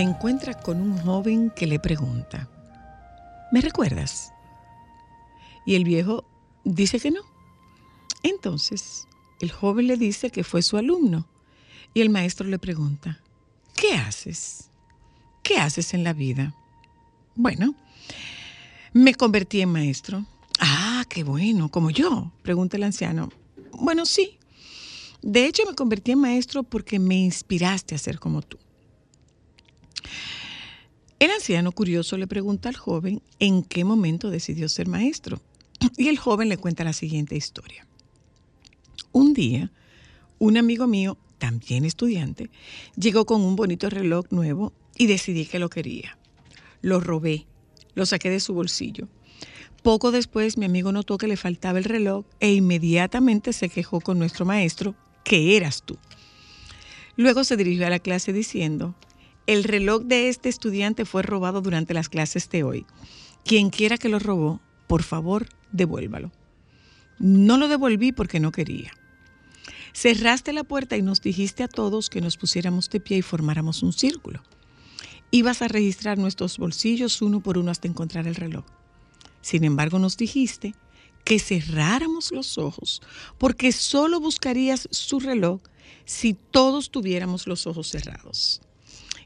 Se encuentra con un joven que le pregunta, ¿me recuerdas? Y el viejo dice que no. Entonces, el joven le dice que fue su alumno y el maestro le pregunta, ¿qué haces? ¿Qué haces en la vida? Bueno, me convertí en maestro. Ah, qué bueno, como yo, pregunta el anciano. Bueno, sí. De hecho, me convertí en maestro porque me inspiraste a ser como tú. El anciano curioso le pregunta al joven en qué momento decidió ser maestro. Y el joven le cuenta la siguiente historia. Un día, un amigo mío, también estudiante, llegó con un bonito reloj nuevo y decidí que lo quería. Lo robé, lo saqué de su bolsillo. Poco después mi amigo notó que le faltaba el reloj e inmediatamente se quejó con nuestro maestro, que eras tú. Luego se dirigió a la clase diciendo, el reloj de este estudiante fue robado durante las clases de hoy. Quien quiera que lo robó, por favor, devuélvalo. No lo devolví porque no quería. Cerraste la puerta y nos dijiste a todos que nos pusiéramos de pie y formáramos un círculo. Ibas a registrar nuestros bolsillos uno por uno hasta encontrar el reloj. Sin embargo, nos dijiste que cerráramos los ojos, porque solo buscarías su reloj si todos tuviéramos los ojos cerrados.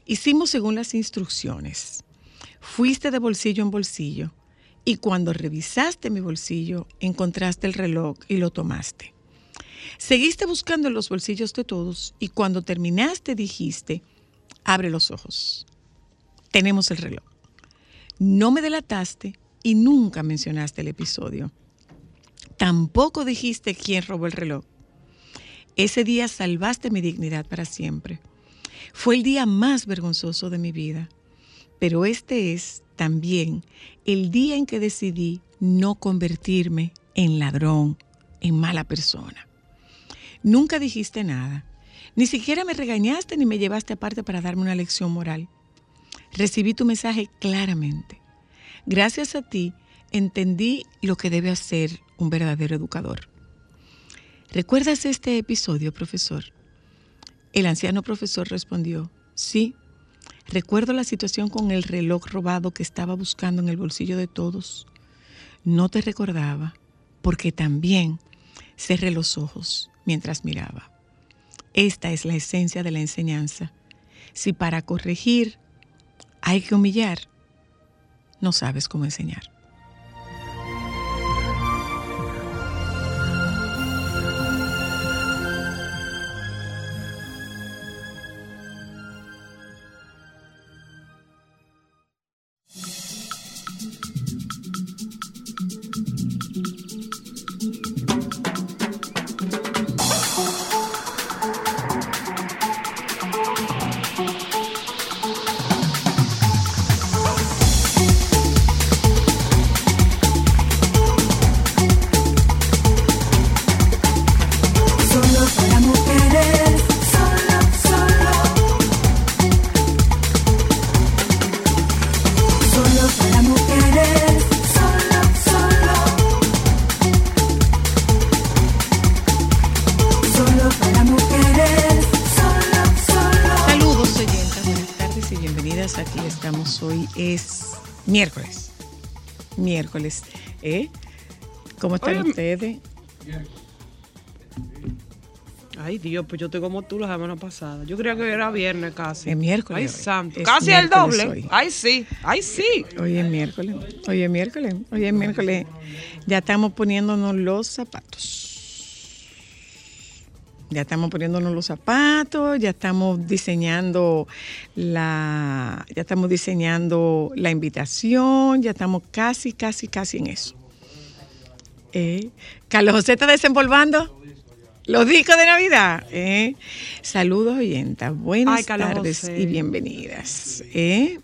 Hicimos según las instrucciones. Fuiste de bolsillo en bolsillo y cuando revisaste mi bolsillo encontraste el reloj y lo tomaste. Seguiste buscando en los bolsillos de todos y cuando terminaste dijiste, abre los ojos. Tenemos el reloj. No me delataste y nunca mencionaste el episodio. Tampoco dijiste quién robó el reloj. Ese día salvaste mi dignidad para siempre. Fue el día más vergonzoso de mi vida, pero este es también el día en que decidí no convertirme en ladrón, en mala persona. Nunca dijiste nada, ni siquiera me regañaste ni me llevaste aparte para darme una lección moral. Recibí tu mensaje claramente. Gracias a ti entendí lo que debe hacer un verdadero educador. ¿Recuerdas este episodio, profesor? El anciano profesor respondió, sí, recuerdo la situación con el reloj robado que estaba buscando en el bolsillo de todos. No te recordaba porque también cerré los ojos mientras miraba. Esta es la esencia de la enseñanza. Si para corregir hay que humillar, no sabes cómo enseñar. Miércoles. miércoles. ¿eh? ¿Cómo están Oye, ustedes? Ay, Dios, pues yo estoy como tú la semana pasada. Yo creía que era viernes casi. Es miércoles Ay, hoy. santo. Es casi el doble. hoy. Ay, sí. Ay, sí. Hoy es miércoles. Hoy es miércoles. Hoy es miércoles. Ya estamos poniéndonos los zapatos. Ya estamos poniéndonos los zapatos, ya estamos diseñando la, ya estamos diseñando la invitación, ya estamos casi, casi, casi en eso. Eh, Carlos José está desenvolvando los discos de Navidad. eh. Saludos oyentas, buenas Ay, tardes José. y bienvenidas. eh.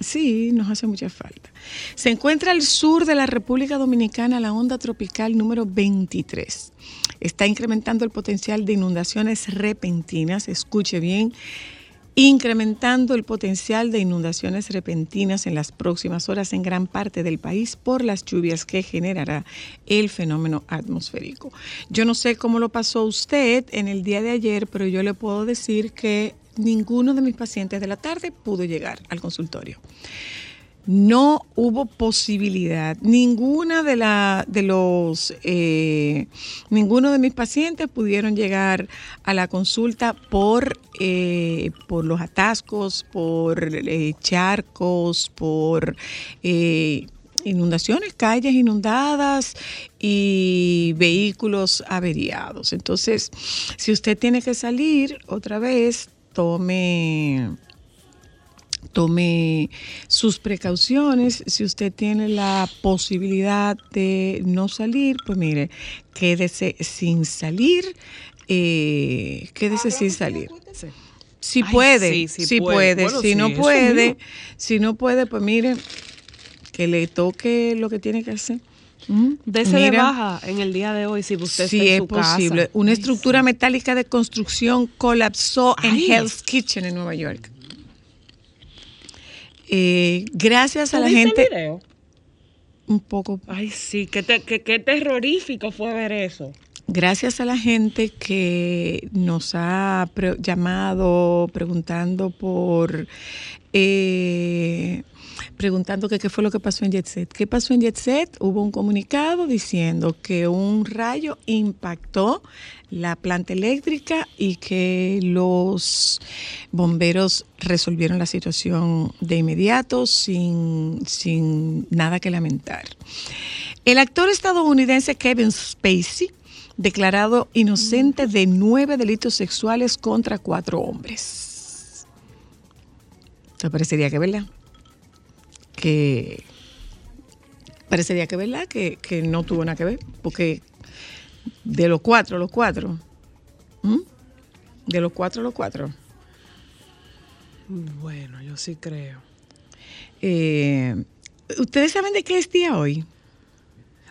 Sí, nos hace mucha falta. Se encuentra al sur de la República Dominicana la onda tropical número 23. Está incrementando el potencial de inundaciones repentinas, escuche bien, incrementando el potencial de inundaciones repentinas en las próximas horas en gran parte del país por las lluvias que generará el fenómeno atmosférico. Yo no sé cómo lo pasó usted en el día de ayer, pero yo le puedo decir que ninguno de mis pacientes de la tarde pudo llegar al consultorio no hubo posibilidad. Ninguna de la de los eh, ninguno de mis pacientes pudieron llegar a la consulta por eh, por los atascos, por eh, charcos, por eh, inundaciones, calles inundadas y vehículos averiados. Entonces, si usted tiene que salir otra vez, tome tome sus precauciones. Si usted tiene la posibilidad de no salir, pues mire, quédese sin salir. eh, quédese sin salir. Si Ay, puede, sí, sí si puede. puede, Bueno, si sí, no puede, si no puede, pues mire, que le toque lo que tiene que hacer. ¿Mm? Dese de baja en el día de hoy si usted Sí, está en es su casa. posible. Una Ay, estructura metálica de construcción colapsó en. Hell's Kitchen en Nueva York. Eh, gracias a ¿Tú la viste el gente, video? un poco, Ay, sí, qué, te- qué- qué terrorífico fue ver eso. gracias a la gente que nos ha pre- llamado preguntando por, eh, preguntando que qué fue lo que pasó en Jet Set. ¿Qué pasó en Jet Set? Hubo un comunicado diciendo que un rayo impactó la planta eléctrica y que los bomberos resolvieron la situación de inmediato sin, sin nada que lamentar. El actor estadounidense Kevin Spacey, declarado inocente de nueve delitos sexuales contra cuatro hombres. ¿Te parecería que verdad? Que parecería que verdad que, que no tuvo nada que ver, porque de los cuatro, los cuatro, ¿m? de los cuatro, los cuatro. Bueno, yo sí creo. Eh, ¿Ustedes saben de qué es día hoy?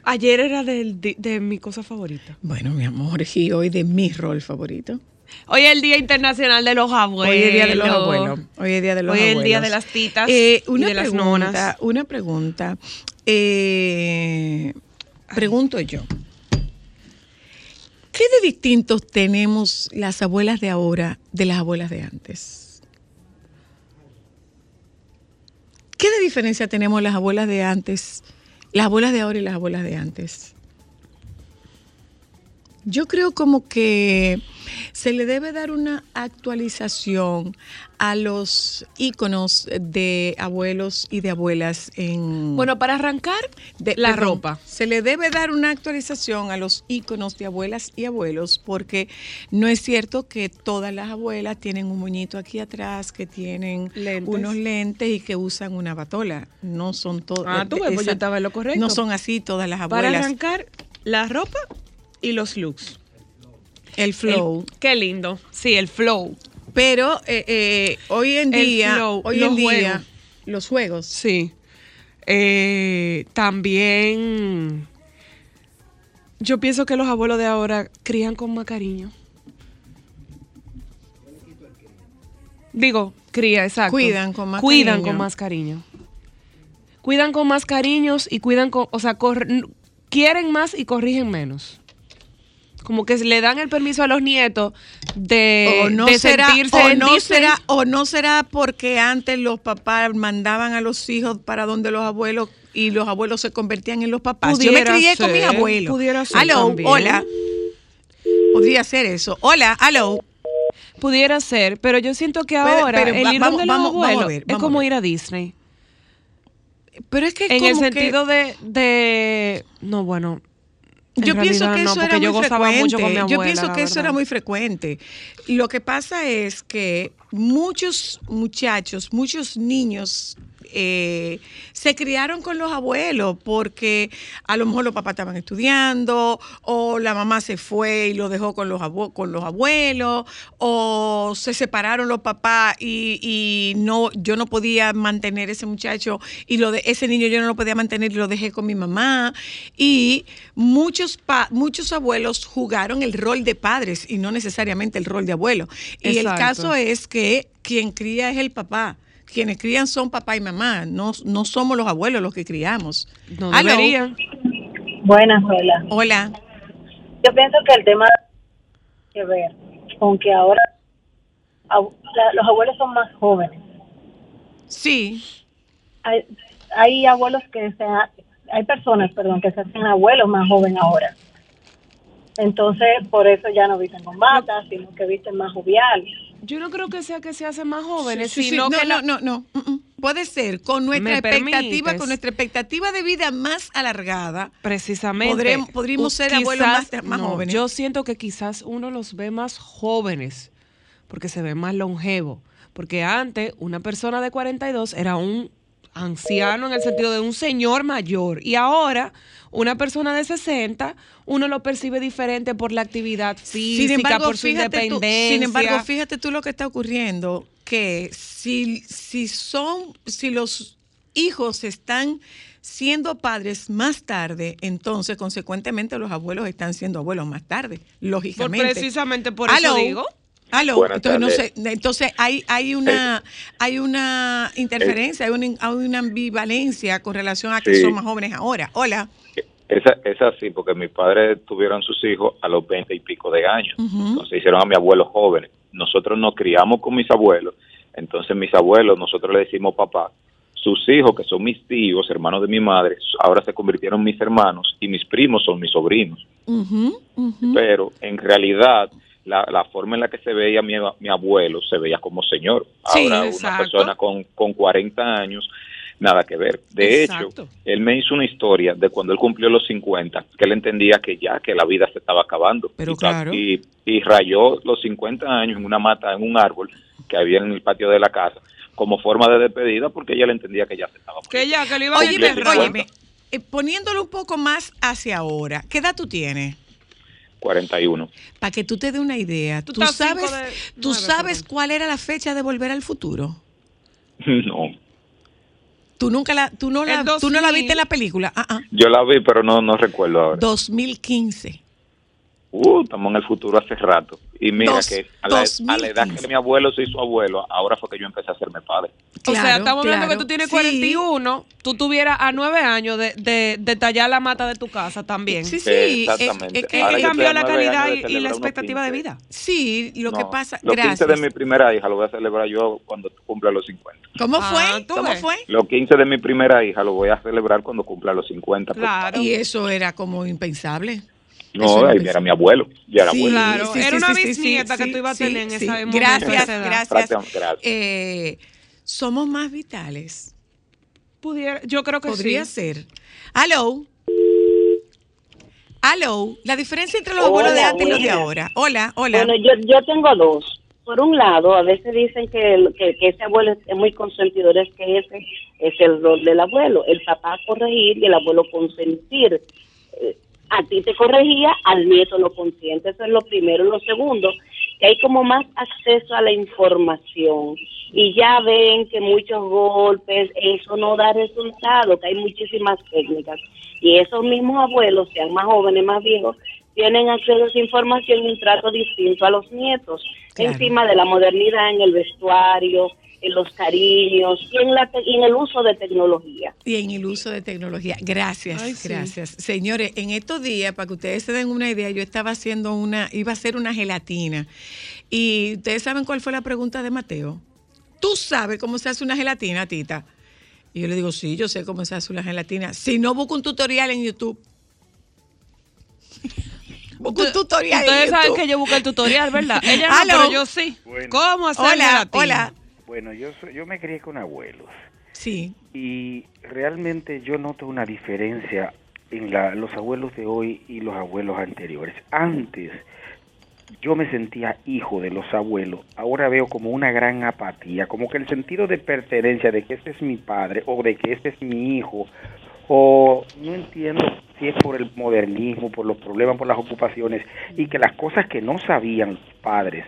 Ayer era del de, mi cosa favorita. Bueno, mi amor, y hoy de mi rol favorito. Hoy es el Día Internacional de los Abuelos. Hoy es día de los abuelos. Hoy es día de los Hoy es abuelos. el día de las titas Eh, y una de las pregunta, nonas. Una pregunta. Eh, pregunto yo. ¿Qué de distintos tenemos las abuelas de ahora de las abuelas de antes? ¿Qué de diferencia tenemos las abuelas de antes, las abuelas de ahora y las abuelas de antes? Yo creo como que se le debe dar una actualización a los íconos de abuelos y de abuelas en Bueno, para arrancar, de- la perdón, ropa. Se le debe dar una actualización a los íconos de abuelas y abuelos porque no es cierto que todas las abuelas tienen un moñito aquí atrás, que tienen Lentes. unos lentes y que usan una batola. No son todas. Ah, tú ves, pues yo estaba en lo correcto. No son así todas las Para abuelas. arrancar, la ropa y los looks. el flow. El- qué lindo. Sí, el flow. Pero eh, eh, hoy en día, flow, hoy en día, juegos. los juegos. Sí. Eh, también yo pienso que los abuelos de ahora crían con más cariño. Digo, cría, exacto. Cuidan con más Cuidan cariño. con más cariño. Cuidan con más cariños y cuidan con, o sea, quieren más y corrigen menos. Como que le dan el permiso a los nietos de, o no de será, sentirse o en no será, o no será porque antes los papás mandaban a los hijos para donde los abuelos y los abuelos se convertían en los papás. Yo me crié con mi ser, abuelo. pudiera ser también. hola. Podría ser eso. Hola, aló. Pudiera ser, pero yo siento que ahora pero el ir vamos- donde los vamos- vamos a abuelos ver, es como ver. ir a Disney. Pero es que En el que- sentido de, de... No, bueno. Yo pienso que no, eso era yo muy frecuente. mucho con mi abuela, yo pienso que eso era muy frecuente. Lo que pasa es que muchos muchachos, muchos niños eh, se criaron con los abuelos porque a lo mejor los papás estaban estudiando o la mamá se fue y lo dejó con los, con los abuelos o se separaron los papás y, y no yo no podía mantener ese muchacho y lo de ese niño yo no lo podía mantener y lo dejé con mi mamá. Y muchos pa- muchos abuelos jugaron el rol de padres y no necesariamente el rol de abuelo. Y el caso es que quien cría es el papá quienes crían son papá y mamá, no, no somos los abuelos los que criamos. No deberían. Buenas, hola. Hola. Yo pienso que el tema tiene que ver con que ahora los abuelos son más jóvenes. Sí, Hay, hay abuelos que se ha- hay personas, perdón, que se hacen abuelos más jóvenes ahora. Entonces, por eso ya no visten con batas, sino que visten más jovial. Yo no creo que sea que se hacen más jóvenes, Sí, sí, sino no, que la- no, no, no, mm, mm. Puede ser con nuestra ¿Me expectativa, permites? con nuestra expectativa de vida más alargada. Precisamente. Podríamos ser abuelos más- más no, jóvenes. Yo siento que quizás uno los ve más jóvenes porque se ve más longevo. Porque antes una persona de 42 era un anciano en el sentido de un señor mayor. Y ahora una persona de 60 uno lo percibe diferente por la actividad física, Sin embargo, por su tú, sin embargo, fíjate tú lo que está ocurriendo, que si, si son, si los hijos están siendo padres más tarde, entonces consecuentemente los abuelos están siendo abuelos más tarde, Por- lógicamente. precisamente por eso Aló. digo. Aló, entonces, no sé, tardes. entonces hay, hay una hay una interferencia, hay una, hay una ambivalencia con relación a que Sí. son más jóvenes ahora. Hola. Es, es así, porque mis padres tuvieron sus hijos a los veinte y pico de años. Entonces hicieron a mi abuelo jóvenes. Nosotros nos criamos con mis abuelos. Entonces mis abuelos, nosotros le decimos papá. Sus hijos, que son mis tíos, hermanos de mi madre, ahora se convirtieron en mis hermanos y mis primos son mis sobrinos. Pero en realidad, la, la forma en la que se veía mi, mi abuelo se veía como señor. Sí, Ahora una persona con, con 40 años, nada que ver. De Exacto. hecho, él me hizo una historia de cuando él cumplió los 50, que él entendía que ya, que la vida se estaba acabando. Pero y, claro. y, y rayó los 50 años en una mata, en un árbol que había en el patio de la casa, como forma de despedida, porque ella le entendía que ya se estaba Que ya, que lo iba a óyeme, eh, poniéndolo un poco más hacia ahora, ¿qué edad tú tienes? 41. Para que tú te dé una idea, Tú sabes, de- tú sabes cuál era la fecha de volver al futuro. No. Tú nunca la, tú no la, tú no la 2000. viste en la película. Ah, ah. Yo la vi, pero no, no recuerdo ahora. 2015. Uh, estamos en el futuro hace rato. Y mira Dos- que a la, a la edad 2015. que mi abuelo se hizo abuelo, ahora fue que yo empecé a hacerme padre. o sea, Claro, estamos hablando claro. que tú tienes Sí. 41, tú tuvieras a 9 años de, de, de tallar la mata de tu casa también. Sí, sí. Exactamente. es- es que- Ahora que cambió la calidad y- y, la expectativa de 15. vida. sí, lo que No, pasa, Los 15 gracias. de mi primera hija lo voy a celebrar yo cuando cumpla los 50. ¿Cómo Ah, fue? tú ¿Cómo fue? Los 15 de mi primera hija lo voy a celebrar cuando cumpla los 50. porque- Claro. Y eso era como impensable. No, era ahí pensar. era mi abuelo. Ya era Sí, abuelo. Claro, era una bisnieta que tú ibas a tener en esa- momento, Gracias, esa gracias. Gracias. Eh, somos más vitales. Pudiera, yo creo que Podría sí. ser. Aló. Aló. La diferencia entre los abuelos de Hola, antes y los de ahora. Hola, hola. Bueno, yo, yo tengo dos. Por un lado, a veces dicen que, que, que ese abuelo es muy consentidor, es que ese es el rol del abuelo. El papá corregir y el abuelo consentir. A ti te corregía, al nieto lo consiente. Eso es lo primero. Lo segundo, que hay como más acceso a la información. Y ya ven que muchos golpes, eso no da resultado, que hay muchísimas técnicas. Y esos mismos abuelos, sean más jóvenes, más viejos, tienen acceso a esa información y un trato distinto a los nietos, Claro. encima de la modernidad en el vestuario, en los cariños y en, la te- y en el uso de tecnología. Y en el uso de tecnología. Gracias, Ay, sí. gracias. Señores, en estos días, para que ustedes se den una idea, yo estaba haciendo una, iba a hacer una gelatina. Y ustedes saben cuál fue la pregunta de Mateo. ¿Tú sabes cómo se hace una gelatina, Tita? Y yo le digo, sí, yo sé cómo se hace una gelatina. Si no, busco un tutorial en YouTube. busco un tutorial en Ustedes saben que yo busqué el tutorial, ¿verdad? Ella no, pero yo sí. Bueno. ¿Cómo hacer Hola, gelatina? hola. Bueno, yo yo me crié con abuelos Sí. y realmente yo noto una diferencia en la- los abuelos de hoy y los abuelos anteriores. Antes yo me sentía hijo de los abuelos, ahora veo como una gran apatía, como que el sentido de pertenencia de que este es mi padre o de que este es mi hijo o no entiendo si es por el modernismo, por los problemas, por las ocupaciones y que las cosas que no sabían los padres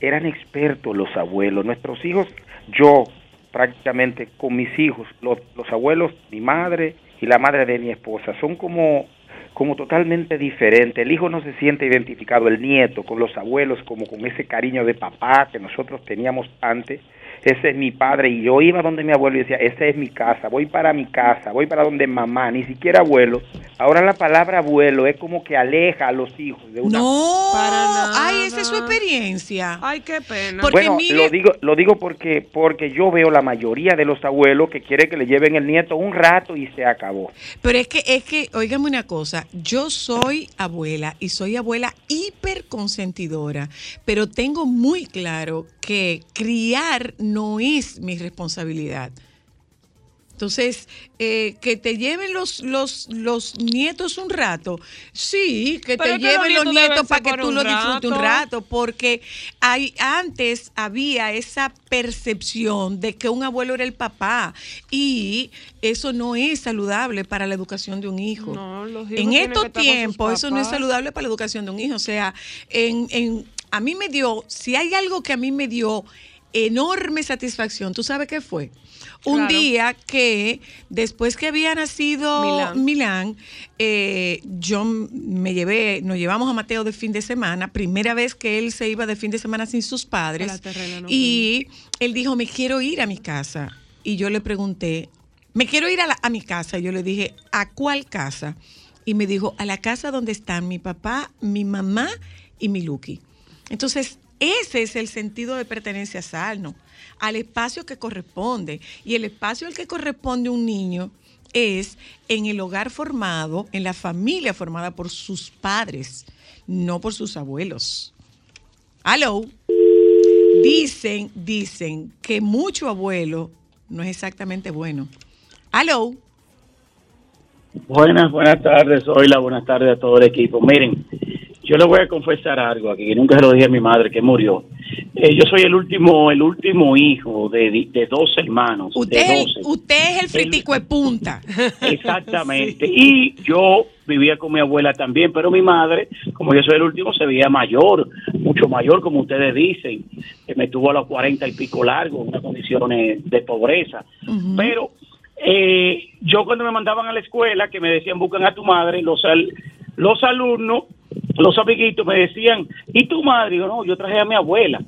eran expertos los abuelos, nuestros hijos, yo prácticamente con mis hijos, los, los abuelos, mi madre y la madre de mi esposa, son como, como totalmente diferentes. El hijo no se siente identificado, el nieto, con los abuelos, como con ese cariño de papá que nosotros teníamos antes. Ese es mi padre y yo iba donde mi abuelo y decía, esa es mi casa, voy para mi casa, voy para donde mamá, ni siquiera abuelo. Ahora la palabra abuelo es como que aleja a los hijos de una No, Para nada. ay, esa es su experiencia. Ay, qué pena. Porque bueno, mire- lo digo, lo digo porque porque yo veo la mayoría de los abuelos que quiere que le lleven el nieto un rato y se acabó. Pero es que, es que, óigame una cosa, yo soy abuela y soy abuela hiperconsentidora, pero tengo muy claro que criar no es mi responsabilidad. Entonces, eh, que te lleven los, los, los nietos un rato, sí, que Pero te que lleven los nietos para que tú los disfrutes un rato. porque hay, antes había esa percepción de que un abuelo era el papá y eso no es saludable para la educación de un hijo. No, los hijos en estos tiempos eso no es saludable para la educación de un hijo. O sea, en, en- a mí me dio, si hay algo que a mí me dio enorme satisfacción, ¿tú sabes qué fue? Un Claro. día que después que había nacido Milán. Milán, eh, yo me llevé, nos llevamos a Mateo de fin de semana, primera vez que él se iba de fin de semana sin sus padres. no y él dijo, me quiero ir a mi casa. Y yo le pregunté, me quiero ir a, la- a mi casa. Y yo le dije, ¿a cuál casa? Y me dijo, a la casa donde están mi papá, mi mamá y mi Lucky. Entonces, ese es el sentido de pertenencia sano, al espacio que corresponde. Y el espacio al que corresponde un niño es en el hogar formado, en la familia formada por sus padres, no por sus abuelos. Hello. Dicen, dicen que mucho abuelo no es exactamente bueno. Hello. Buenas, buenas tardes. Hoy la buenas tardes a todo el equipo. Miren, yo le voy a confesar algo aquí, que nunca se lo dije a mi madre, que murió. Eh, yo soy el último, el último hijo de, de dos hermanos. Usted, de es el, 12. usted es el fritico de punta. Exactamente. Y yo vivía con mi abuela también, pero mi madre, como yo soy el último, se veía mayor, mucho mayor, como ustedes dicen. Que me tuvo a los cuarenta y pico largo, en unas condiciones de pobreza. Pero eh, yo cuando me mandaban a la escuela, que me decían buscan a tu madre, los, al- los alumnos, los amiguitos me decían, ¿y tu madre? Y yo, no, yo traje a mi abuela.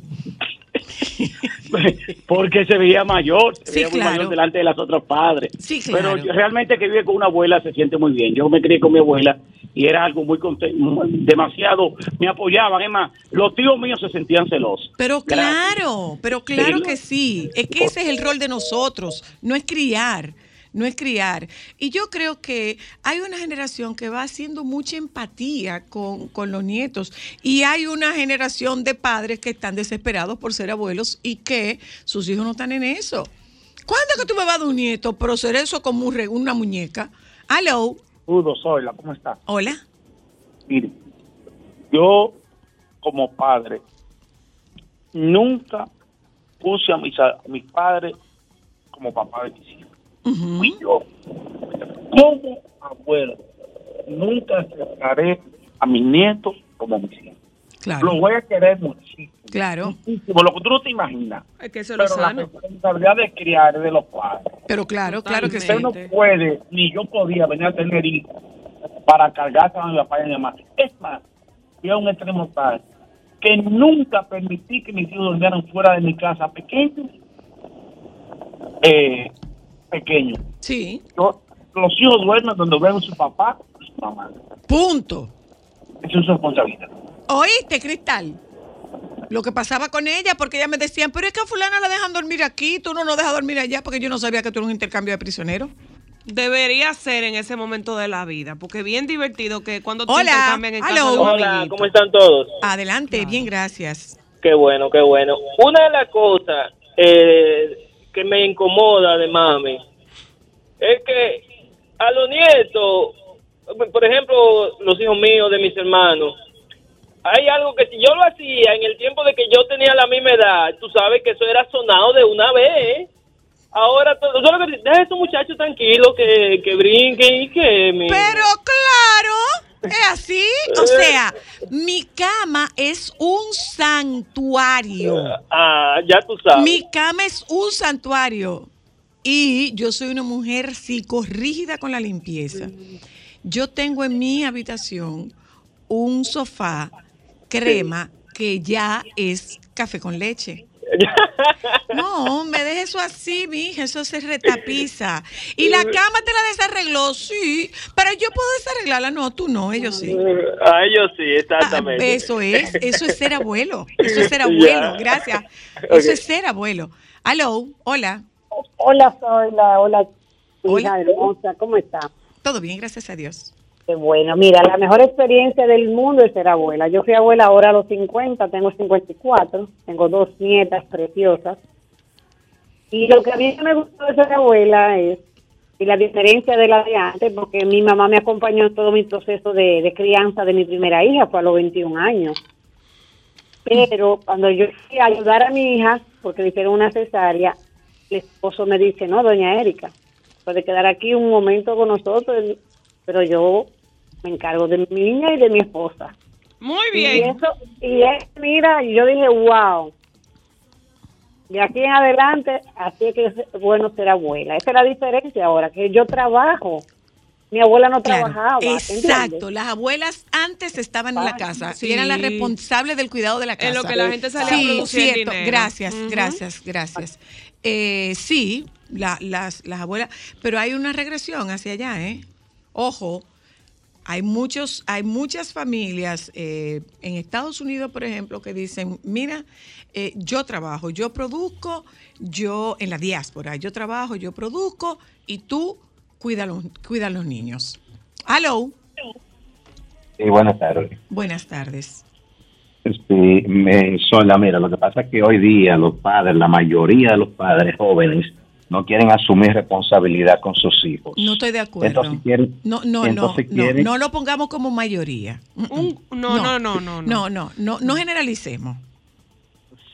Porque se veía mayor, se Sí, veía muy claro. mayor delante de las otras padres. Sí, claro. Pero yo- realmente que vive con una abuela se siente muy bien. Yo me crié con mi abuela y era algo muy conte- muy- demasiado, me apoyaban. Es más, los tíos míos se sentían celosos. Pero Gracias. claro, pero claro que sí. Es que ese es el rol de nosotros, no es criar, no es criar. Y yo creo que hay una generación que va haciendo mucha empatía con, con los nietos y hay una generación de padres que están desesperados por ser abuelos y que sus hijos no están en eso. ¿Cuándo es que tú me vas a dar un nieto? Pero ser eso como un re- una muñeca. Hello, Udo, Zoila, ¿cómo está? hola. Mire, yo como padre nunca puse a mis, a mis padres como papá de mis hijos. Ujú. Fui yo. Como abuelo, nunca acercaré a mis nietos como mis hijos. Los Claro, voy a querer muchísimo. claro. Muchísimo, lo que tú no te imaginas. Es que eso es lo Pero la sano. responsabilidad de criar de los padres. Pero claro, claro que sí. Usted no puede, ni yo podía venir a tener hijos para cargar a mi papá y a mi mamá. Es más, fui a un extremo tal que nunca permití que mis hijos durmieran fuera de mi casa pequeños. Eh, pequeños. Sí, Yo- los hijos duermen donde ven su papá y su mamá. punto. Esa es su responsabilidad. ¿Oíste, Cristal? lo que pasaba con ella, porque ella me decían, pero es que a fulana la dejan dormir aquí, tú no nos dejas dormir allá, porque yo no sabía que tú eras un intercambio de prisioneros. Debería ser en ese momento de la vida, porque bien divertido que cuando te Hola, intercambian en casa hello. de un Hola, amiguito. ¿cómo están todos? Adelante, bien, gracias. Qué bueno, qué bueno. Una de las cosas eh, que me incomoda de mami es que a los nietos, por ejemplo, los hijos míos, de mis hermanos, hay algo que si yo lo hacía en el tiempo de que yo tenía la misma edad, tú sabes que eso era sonado de una vez. Ahora, todo, solo que deja a estos muchachos tranquilos que, que brinquen y que... Pero claro, es así. O sea, mi cama es un santuario. Ah, ya tú sabes. Mi cama es un santuario. Y yo soy una mujer psicorrígida con la limpieza. Yo tengo en mi habitación un sofá crema que ya es café con leche. No, me deje eso así, mija, eso se retapiza. Y la cama te la desarregló, sí, pero yo puedo desarreglarla, no, tú no, ellos sí. A ellos sí, Ah, exactamente. eso es, eso es ser abuelo, eso es ser Ya. abuelo, gracias. Eso es ser abuelo. Aló, hola, Hola, soy la hola, Hola. hermosa, ¿cómo está? todo bien, gracias a Dios. Qué bueno, mira, la mejor experiencia del mundo es ser abuela. Yo fui abuela ahora a los 50, tengo 54, tengo dos nietas preciosas. Y lo que a mí me gustó de ser abuela es, y la diferencia de la de antes, porque mi mamá me acompañó en todo mi proceso de, crianza de mi primera hija, fue a los 21 años. Pero cuando yo fui a ayudar a mi hija, porque le hicieron una cesárea, el esposo me dice, no, doña Erika, puede quedar aquí un momento con nosotros, pero yo me encargo de mi niña y de mi esposa. Muy Y bien. eso, y es, mira, y yo dije, wow. De aquí en adelante, así es que es bueno ser abuela. Esa es la diferencia ahora, que yo trabajo. Mi abuela no Claro, trabajaba. exacto. Las abuelas antes estaban en la casa Sí. y eran las responsables del cuidado de la casa. En lo que la gente salía a sí, producir el cierto. dinero. Gracias, Ujú. gracias, gracias. Eh, sí, la- las, las abuelas, pero hay una regresión hacia allá, ¿eh? Ojo, hay muchos, hay muchas familias eh, en Estados Unidos, por ejemplo, que dicen, mira, eh, yo trabajo, yo produzco, yo en la diáspora, yo trabajo, yo produzco y tú cuida los, cuida a los niños. Hello, Sí, buenas tardes. buenas tardes. Sí, me, Sola, mira, lo que pasa es que hoy día los padres, la mayoría de los padres jóvenes, no quieren asumir responsabilidad con sus hijos. No estoy de acuerdo. Entonces quieren, No, no, no, entonces no, quieren- no lo pongamos como mayoría. Mm, mm. Un- no, no, no, no, no. No, no, no, no generalicemos.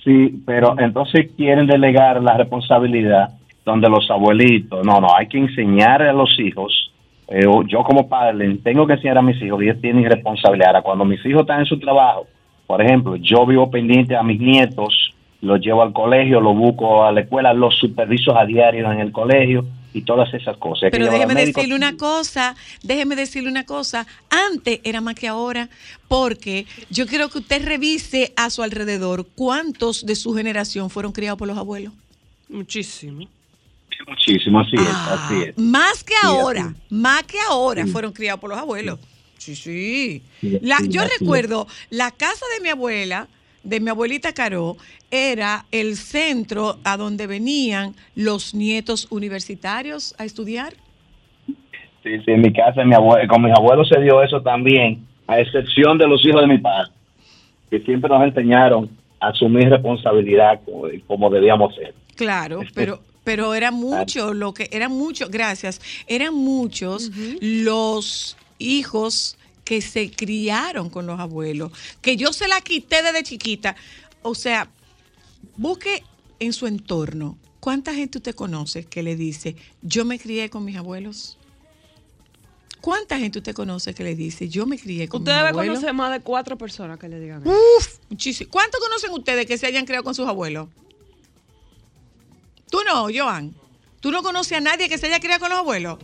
Sí, pero entonces quieren delegar la responsabilidad donde los abuelitos, no, no, hay que enseñar a los hijos. eh, yo como padre tengo que enseñar a mis hijos y ellos tienen responsabilidad. Ahora, cuando mis hijos están en su trabajo, por ejemplo, yo vivo pendiente a mis nietos, los llevo al colegio, los busco a la escuela, los superviso a diario en el colegio y todas esas cosas. Pero déjeme decirle una cosa, déjeme decirle una cosa. Antes era más que ahora, porque yo quiero que usted revise a su alrededor cuántos de su generación fueron criados por los abuelos. Muchísimo. Muchísimo, así es, Ah, así es. Más que Sí, ahora, así más que ahora Sí. fueron criados por los abuelos. Sí, sí. Sí, La- sí, yo recuerdo, la casa de mi abuela, de mi abuelita Caró, era el centro a donde venían los nietos universitarios a estudiar. Sí, sí, en mi casa, mi con mis abuelos se dio eso también, a excepción de los hijos de mi padre, que siempre nos enseñaron a asumir responsabilidad como, como debíamos ser. Claro, pero pero era mucho lo que era mucho, gracias, eran muchos los hijos que se criaron con los abuelos, que yo se la quité desde chiquita. O sea, busque en su entorno cuánta gente usted conoce que le dice, "Yo me crié con mis abuelos." ¿Cuánta gente usted conoce que le dice, "Yo me crié con Usted mis debe abuelos"? conocer más de cuatro personas que le digan eso. Uf, muchísimo. ¿Cuántos conocen ustedes que se hayan criado con sus abuelos? Tú no, Joan. ¿Tú no conoces a nadie que se haya criado con los abuelos?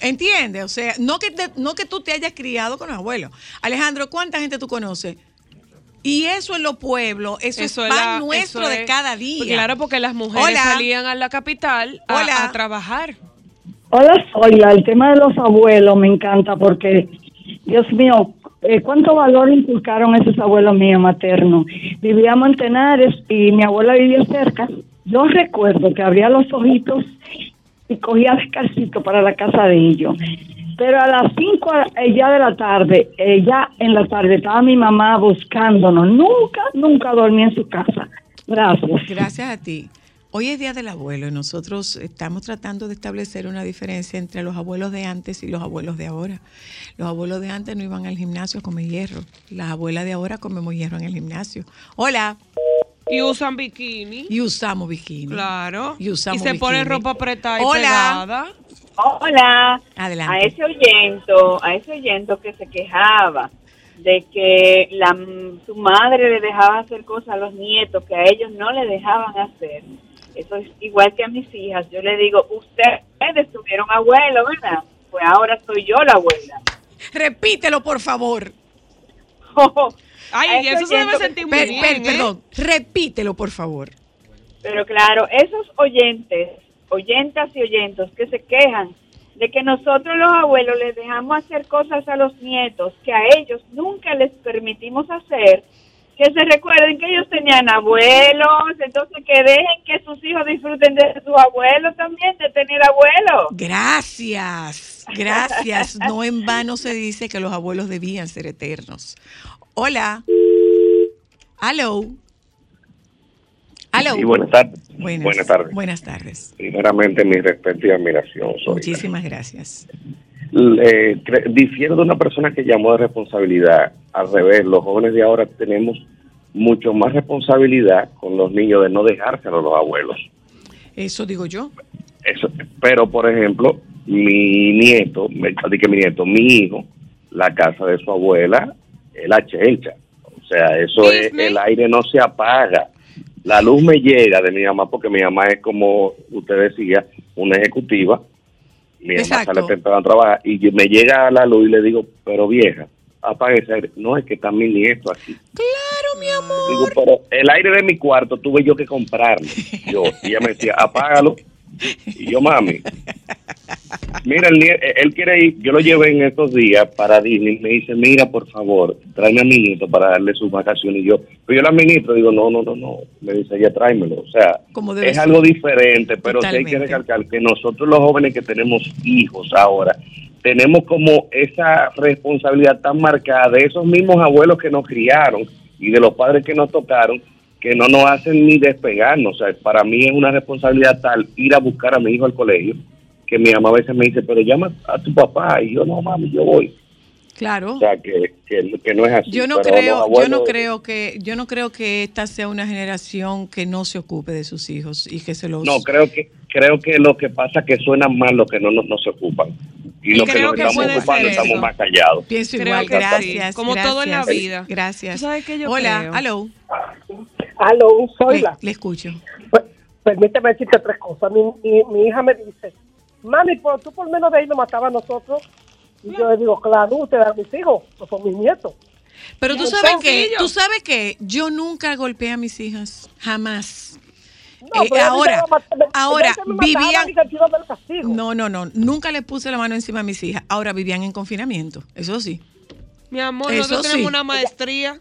¿Entiendes? O sea, no que, te- no que tú te hayas criado con los abuelos. Alejandro, ¿cuánta gente tú conoces? Y eso en los pueblos, eso, es pan la- nuestro de cada día. Pues Claro, porque las mujeres Hola. salían a la capital a, Hola. a trabajar. Hola, Zoila. El tema de los abuelos me encanta porque, Dios mío, eh, cuánto valor inculcaron esos abuelos míos maternos. Vivíamos en Tenares y mi abuela vivía cerca. Yo recuerdo que abría los ojitos y cogía descalcito para la casa de ellos. Pero a las 5 ya de la tarde, eh, ya en la tarde, estaba mi mamá buscándonos. Nunca, nunca dormí en su casa. Gracias. Gracias a ti. Hoy es Día del Abuelo y nosotros estamos tratando de establecer una diferencia entre los abuelos de antes y los abuelos de ahora. Los abuelos de antes no iban al gimnasio a comer hierro. Las abuelas de ahora comemos hierro en el gimnasio. Hola. Y usan bikini. Y usamos bikini. Claro. Y usamos se ponen bikini. ropa apretada y Hola. pegada. Hola. Adelante. A ese oyento, a ese oyento que se quejaba de que la, su madre le dejaba hacer cosas a los nietos que a ellos no le dejaban hacer. Eso es igual que a mis hijas. Yo le digo, ustedes tuvieron abuelo, ¿verdad? Pues ahora soy yo la abuela. Repítelo, por favor. Ay, eso se debe sentir muy Per- bien, per- ¿eh? Perdón, repítelo, por favor. Pero claro, esos oyentes, oyentas y oyentos que se quejan de que nosotros los abuelos les dejamos hacer cosas a los nietos que a ellos nunca les permitimos hacer, que se recuerden que ellos tenían abuelos, entonces que dejen que sus hijos disfruten de sus abuelos también, de tener abuelos. Gracias, gracias. No en vano se dice que los abuelos debían ser eternos. Hola. Hello. Hello. Sí, buenas tardes. Buenas, Buenas tardes. Buenas tardes. Primeramente, mi respeto y admiración. Soy. Muchísimas gracias. Eh, difiero de una persona que llamó de responsabilidad. Al revés, los jóvenes de ahora tenemos mucho más responsabilidad con los niños de no dejárselo a los abuelos. Eso digo yo. Eso, pero, por ejemplo, mi nieto, me, que mi nieto, mi hijo, la casa de su abuela, es la chelcha. O sea, eso es, el aire no se apaga. La luz me llega de mi mamá porque mi mamá es como usted decía, una ejecutiva. Mi mamá sale temprano a trabajar y me llega la luz y le digo, pero vieja, apague ese aire. No, es que está mi nieto aquí. Claro, mi amor. Digo, pero el aire de mi cuarto tuve yo que comprarlo. Yo, y ella me decía, apágalo. Y yo, mami, mira, el nie- él quiere ir, yo lo llevé en estos días para Disney, me dice, mira, por favor, tráeme a mi nieto para darle sus vacaciones. Y yo, pero yo lo administro, digo, no, no, no, no, me dice, ella tráemelo. O sea, es ser. algo diferente, pero sí hay que recalcar que nosotros los jóvenes que tenemos hijos ahora, tenemos como esa responsabilidad tan marcada de esos mismos abuelos que nos criaron y de los padres que nos tocaron, que no nos hacen ni despegarnos. O sea, para mí es una responsabilidad tal ir a buscar a mi hijo al colegio, que mi mamá a veces me dice, pero llama a tu papá, y yo no, mami, yo voy. Claro. O sea, que, que, que no es así. Yo no Pero creo, yo no creo que, yo no creo que esta sea una generación que no se ocupe de sus hijos y que se los. No, creo que creo que lo que pasa es que suenan más los que no, no, no se ocupan. Y, Y los que nos que estamos ocupando estamos eso. más callados. Pienso Creo igual, que gracias. Como todo en la vida. Gracias. ¿Tú sabes qué yo Hola, aló. Aló, soy Le, la. le escucho. Permíteme decirte tres cosas. Mi, mi, mi hija me dice, mami, ¿por, tú por menos de ahí nos matabas a nosotros. Y yo le digo, claro, ustedes eran mis hijos, no son mis nietos. Pero tú sabes que, tú sabes que yo nunca golpeé a mis hijas, jamás. No, Eh, ahora, dice, "Me- me- ahora vivían. y que el tiro del castigo". No, no, no, nunca le puse la mano encima a mis hijas. Ahora vivían en confinamiento, eso sí. Mi amor, Eso nosotros sí. tenemos una maestría.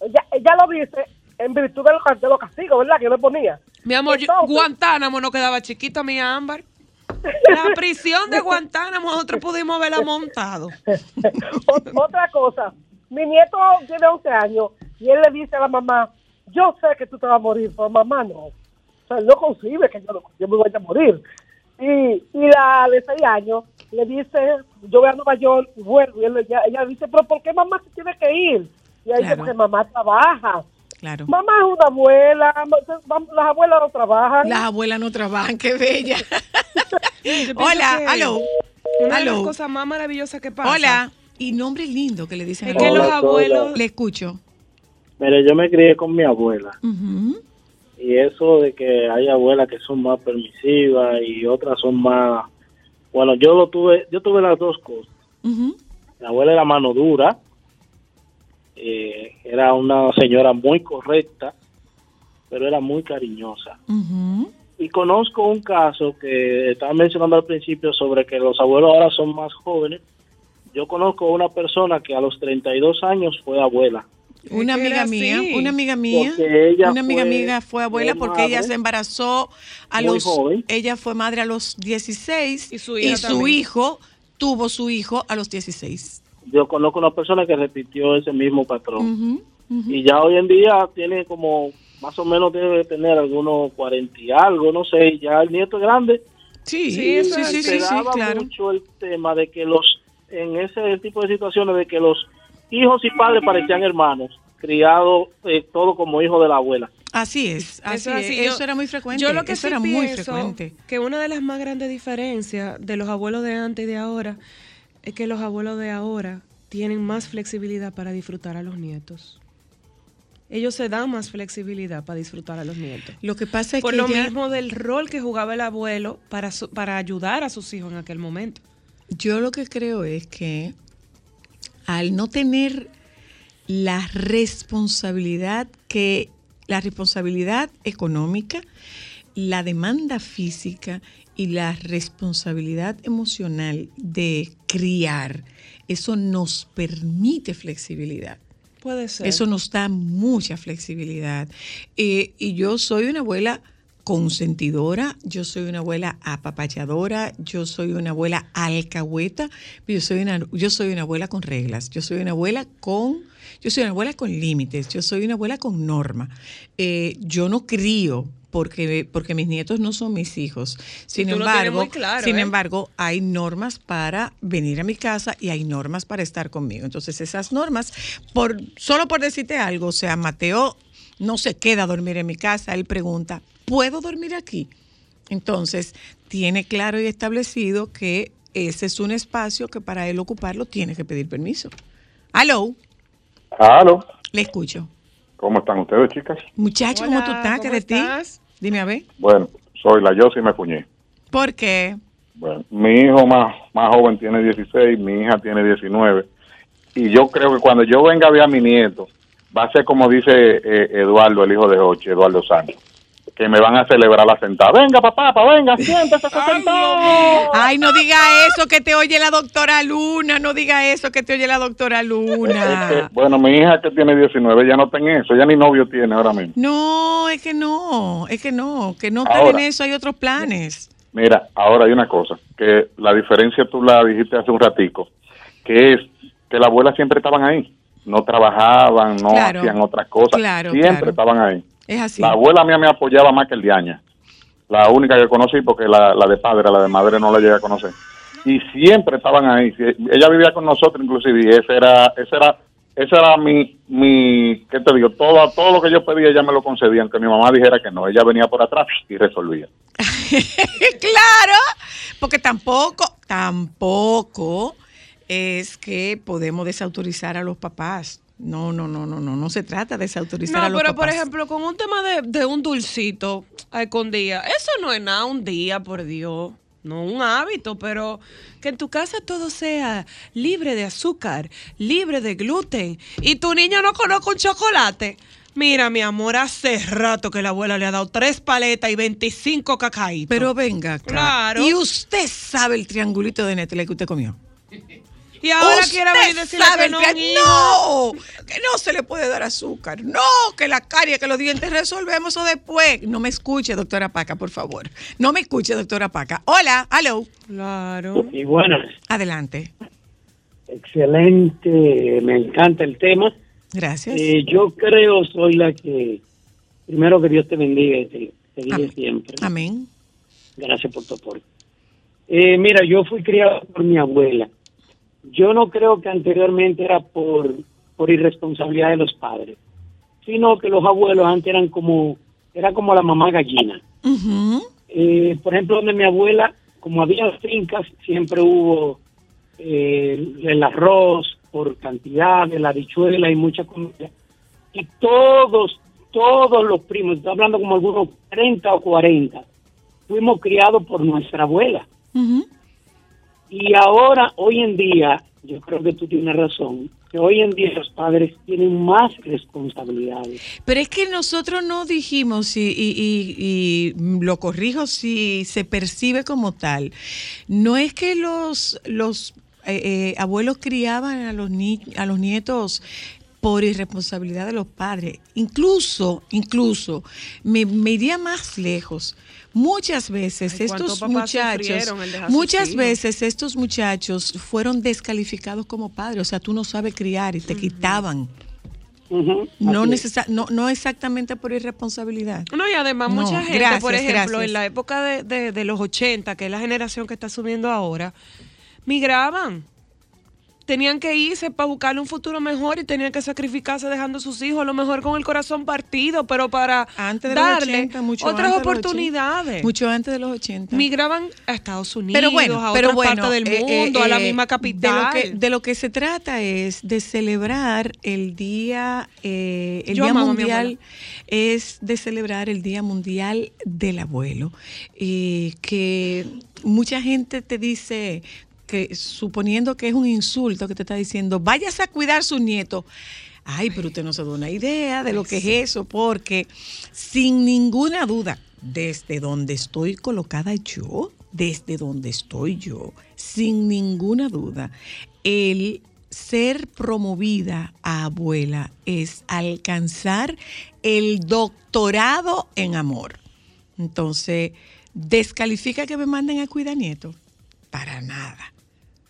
Ella, ella lo dice en virtud de los, de los castigos, ¿verdad? Que yo le ponía. Mi amor, yo- Entonces- Guantánamo no quedaba chiquita, mi ámbar. La prisión de Guantánamo, nosotros pudimos haberla montado. Ot- Otra cosa, mi nieto tiene 11 años y él le dice a la mamá, yo sé que tú te vas a morir, pero mamá no. O sea, él no concibe que yo, no- yo me vaya a morir. Y, y la de 6 años le dice, yo voy a Nueva York vuelvo. Y él, ella, ella dice, pero ¿por qué mamá se tiene que ir? Y ahí dice, Claro. porque mamá trabaja. Claro. Mamá es una abuela, las abuelas no trabajan. Las abuelas no trabajan, qué bella. Hola, que aló. Una de las cosas más maravillosas que pasa. Hola. Y nombre lindo que le dicen Es que los abuelos. Le escucho. Mire, yo me crié con mi abuela y eso de que hay abuelas que son más permisivas y otras son más... Bueno, yo lo tuve, yo tuve las dos cosas. Mi abuela era mano dura, eh, era una señora muy correcta, pero era muy cariñosa. Y conozco un caso que estaba mencionando al principio sobre que los abuelos ahora son más jóvenes. yo conozco una persona que a los 32 años fue abuela. Una amiga mía, una amiga mía, una amiga mía fue abuela porque ella se embarazó a muy los, joven. ella fue madre a los 16 y su su, hija también. hijo tuvo su hijo a los 16. Yo conozco una persona que repitió ese mismo patrón. Y ya hoy en día tiene como, más o menos debe tener algunos 40 y algo, no sé, y ya el nieto es grande. Sí, Sí, eso sí, sí, sí, sí, claro. mucho el tema de que los, en ese tipo de situaciones, de que los hijos y padres parecían hermanos, criados eh, todo como hijo de la abuela. Así es, así Eso es. así. Eso Yo- era muy frecuente. Yo lo que eso sí era muy frecuente. que una de las más grandes diferencias de los abuelos de antes y de ahora es que los abuelos de ahora tienen más flexibilidad para disfrutar a los nietos. Ellos se dan más flexibilidad para disfrutar a los nietos. Lo que pasa es Por que lo ya- mismo del rol que jugaba el abuelo para, su- para ayudar a sus hijos en aquel momento. Yo lo que creo es que al no tener la responsabilidad que la responsabilidad económica, la demanda física y la responsabilidad emocional de criar, eso nos permite flexibilidad. Puede ser. Eso nos da mucha flexibilidad. Eh, y yo soy una abuela consentidora, yo soy una abuela apapachadora, yo soy una abuela alcahueta, yo soy una, yo soy una abuela con reglas, yo soy una abuela con, yo soy una abuela con límites, yo soy una abuela con norma. Eh, yo no crío porque, porque mis nietos no son mis hijos. Sin embargo, claro, sin ¿eh? embargo, hay normas para venir a mi casa y hay normas para estar conmigo. Entonces, esas normas, por, solo por decirte algo, o sea, Mateo no se queda a dormir en mi casa, él pregunta, ¿puedo dormir aquí? Entonces, tiene claro y establecido que ese es un espacio que para él ocuparlo tiene que pedir permiso. Aló, Aló, le escucho. ¿Cómo están ustedes, chicas? Muchacho, ¿cómo tú estás? ¿Qué de ti? Dime a ver. Bueno, soy la yo y me fuñé. ¿Por qué? Bueno, mi hijo más, más joven tiene 16, mi hija tiene 19. Y yo creo que cuando yo venga a ver a mi nieto, va a ser como dice eh, Eduardo, el hijo de Oche, Eduardo Sánchez, que me van a celebrar la sentada. Venga, papá, papá, venga, siéntese sentado. Ay, no diga eso, que te oye la doctora Luna, no diga eso, que te oye la doctora Es Luna. que, bueno, mi hija que tiene 19, ya no está en eso, ya ni novio tiene ahora mismo. No, es que no, es que no, que no están Ahora. en eso, hay otros planes. Mira, ahora hay una cosa, que la diferencia tú la dijiste hace un ratico, que es que las abuelas siempre estaban ahí, no trabajaban, no Claro. hacían otras cosas, Claro, siempre claro. estaban ahí. Es así. La abuela mía me apoyaba más que el de Aña, la única que conocí porque la, la de padre, la de madre no la llegué a conocer. Y siempre estaban ahí, ella vivía con nosotros inclusive y ese era, ese era, ese era mi, mi, ¿qué te digo? Todo, todo lo que yo pedía ella me lo concedía, aunque mi mamá dijera que no, ella venía por atrás y resolvía. claro, porque tampoco, tampoco es que podemos desautorizar a los papás. No, no, no, no, no, no se trata de desautorizar a No, los pero por ejemplo, con un tema de, de un dulcito a escondida, eso no es nada un día, por Dios. No un hábito, pero que en tu casa todo sea libre de azúcar, libre de gluten y tu niño no conozca un chocolate. Mira, mi amor, hace rato que la abuela le ha dado tres paletas y 25 cacaitos. Pero venga, acá. Claro. Y usted sabe el triangulito de Nestlé que usted comió. Y ahora quiere venir a decirle que no, hijo. no, que no se le puede dar azúcar. No, que la carie, que los dientes resolvemos eso después. No me escuche, doctora Paca, por favor. No me escuche, doctora Paca. Hola, hello. Claro. Y bueno, Adelante. excelente, me encanta el tema. Gracias. Eh, yo creo, soy la que, primero que Dios te bendiga y te, te guíe siempre. Amén. Gracias por tu aporte. Eh, mira, yo fui criado por mi abuela. Yo no creo que anteriormente era por, por irresponsabilidad de los padres, sino que los abuelos antes eran como, era como la mamá gallina. Eh, por ejemplo, donde mi abuela, como había fincas, siempre hubo eh, el arroz por cantidad, de la habichuela y mucha comida. Y todos, todos los primos, estoy hablando como algunos 30 o 40, fuimos criados por nuestra abuela. Y ahora, hoy en día, yo creo que tú tienes razón, que hoy en día los padres tienen más responsabilidades. Pero es que nosotros no dijimos, y, y- y- y lo corrijo si se percibe como tal, no es que los, los eh, eh, abuelos criaban a los, ni- a los nietos por irresponsabilidad de los padres. Incluso, incluso, me, me iría más lejos. Muchas veces Ay, ¿cuántos estos muchachos, muchas veces estos muchachos fueron descalificados como padres. O sea, tú no sabes criar y te quitaban. No, es. necesa- no, no exactamente por irresponsabilidad. No, y además No, mucha gente, gracias, por ejemplo, gracias. en la época de, de- de los 80, que es la generación que está subiendo ahora, migraban. Tenían que irse para buscarle un futuro mejor y tenían que sacrificarse dejando a sus hijos, a lo mejor con el corazón partido, pero para Antes de los darle 80, mucho otras antes de los 80. oportunidades. Mucho antes de los 80. Migraban a Estados Unidos, pero bueno, a pero otras bueno, partes del eh, mundo, eh, a la eh, misma capital. De lo, que, de lo que se trata es de celebrar el día, eh, el Yo día mundial, es de celebrar el día mundial del abuelo, eh, que mucha gente te dice que suponiendo que es un insulto que te está diciendo, vayas a cuidar sus nietos. Ay, pero usted no se da una idea de lo que es eso, porque sin ninguna duda, desde donde estoy colocada yo, desde donde estoy yo, sin ninguna duda, el ser promovida a abuela es alcanzar el doctorado en amor. Entonces, ¿descalifica que me manden a cuidar nietos? Para nada.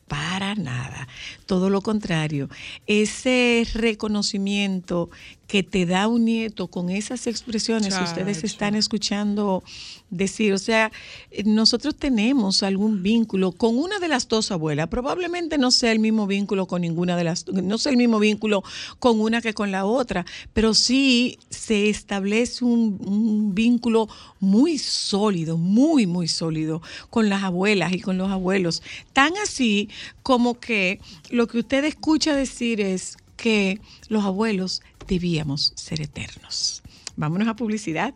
Para nada. Todo lo contrario. Ese reconocimiento que te da un nieto con esas expresiones que ustedes están escuchando decir, o sea, eh, nosotros tenemos algún vínculo con una de las dos abuelas, probablemente no sea el mismo vínculo con ninguna de las, no sea el mismo vínculo con una que con la otra, pero sí se establece un, un vínculo muy sólido, muy, muy sólido con las abuelas y con los abuelos. Tan así como que lo que usted escucha decir es que los abuelos debíamos ser eternos. Vámonos a publicidad.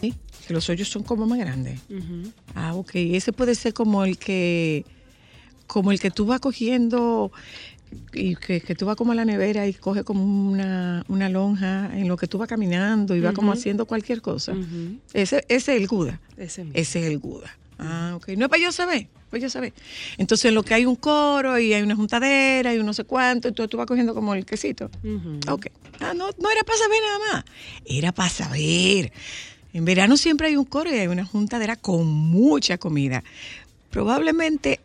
Sí, que los hoyos son como más grandes. Ah, ok. Ese puede ser como el que, como el que tú vas cogiendo y que, que tú vas como a la nevera y coge como una, una lonja en lo que tú vas caminando y vas como haciendo cualquier cosa. Ese, ese es el Guda. Ese. Ese es el Guda. Ah, ok. No es para yo saber, para yo saber. Entonces, en lo que hay un coro y hay una juntadera y un no sé cuánto, entonces tú vas cogiendo como el quesito. Ok. Ah, no, no era para saber nada más. Era para saber. En verano siempre hay un coro y hay una juntadera con mucha comida. Probablemente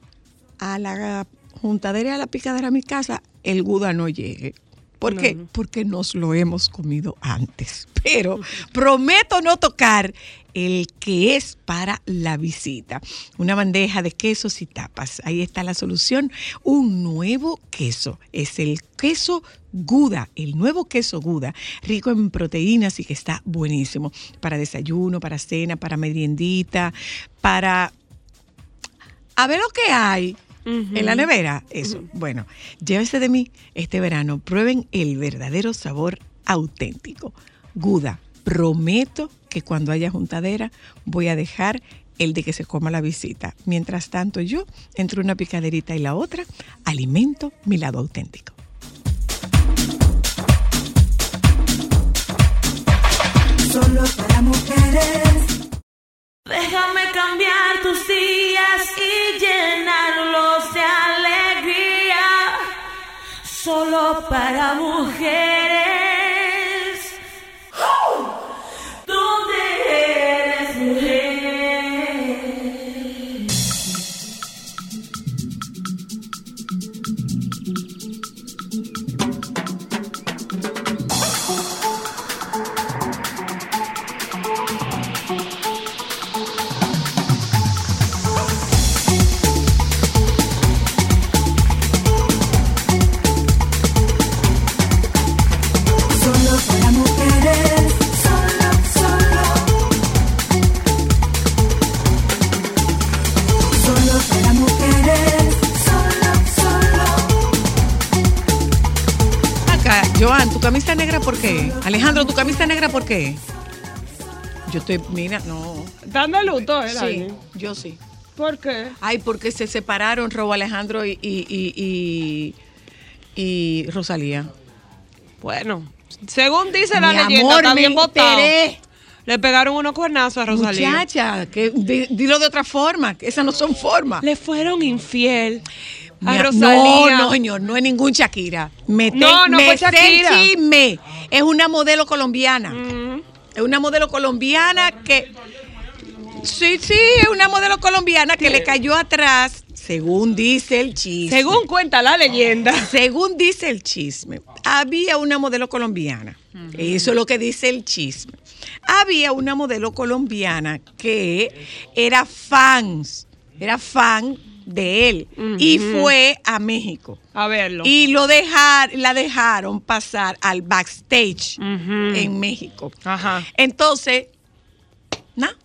a la juntadera y a la picadera a mi casa el Guda no llegue. ¿Por qué? no. Porque nos lo hemos comido antes. Pero prometo no tocar el que es para la visita. Una bandeja de quesos y tapas. Ahí está la solución. Un nuevo queso. Es el queso Guda, el nuevo queso Guda, rico en proteínas y que está buenísimo para desayuno, para cena, para meriendita, para a ver lo que hay en la nevera. Eso. Bueno, llévese de mí este verano. Prueben el verdadero sabor auténtico. Guda, prometo que cuando haya juntadera voy a dejar el de que se coma la visita. Mientras tanto, yo, entre una picaderita y la otra, alimento mi lado auténtico. Solo para mujeres. Déjame cambiar tus días y llenarlos de alegría. Solo para mujeres. Joan, ¿tu camisa negra por qué? Alejandro, ¿tu camisa negra por qué? Yo estoy, mira, no. ¿Están de luto, eh? Sí, yo sí. ¿Por qué? Ay, porque se separaron Robo Alejandro y, y, y, y- y Rosalía. Bueno, según dice la Mi leyenda, amor, está me bien enteré. Le pegaron unos cuernazos a Rosalía. Muchacha, que di- dilo de otra forma, que esas no son formas. Le fueron infiel. A Mira, Rosalía. No, no, señor, no es ningún Shakira. Me No, no me Shakira. el chisme. Es una modelo colombiana. Es una modelo colombiana que. Sí, sí, es una modelo colombiana que le cayó atrás, según dice el chisme. Según cuenta la leyenda. Según dice el chisme, había una modelo colombiana. Eso es lo que dice el chisme. Había una modelo colombiana que era fans, era fan de él y fue a México. A verlo. Y lo dejar, la dejaron pasar al backstage en México. Entonces, nada.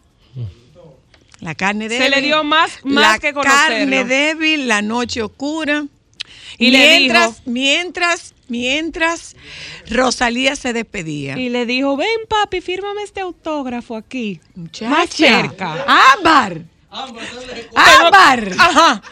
La carne Se débil. le dio más- más la que conocerlo. carne débil, la noche oscura. Y le mientras, dijo- mientras, mientras Rosalía se despedía. Y le dijo, ven papi, fírmame este autógrafo aquí. Muchacha. Más cerca. Ámbar. Ámbar. Ajá.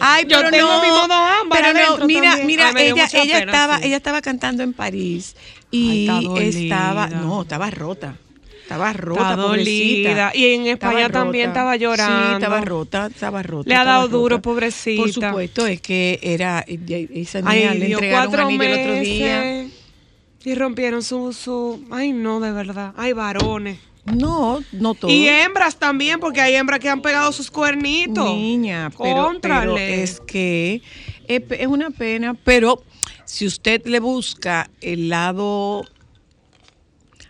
Ay, Yo pero tengo no, mi modo ámbar Pero no, mira, también. mira, Ay, ella, ella pena, estaba, sí. ella estaba cantando en París y Ay, estaba, no, estaba rota. Estaba rota, Está pobrecita. dolida. Y en España Estaba también rota. estaba llorando. Sí, estaba rota, estaba rota. Le ha dado duro, rota. pobrecita. Por supuesto, es que era esa niña Ay, le entregaron cuatro anillo el otro día. meses. Y rompieron su, su... Ay, no, de verdad. Hay varones. No, no todos. Y hembras también, porque hay hembras que han pegado sus cuernitos. Niña, pero, pero es que es, es una pena, pero si usted le busca el lado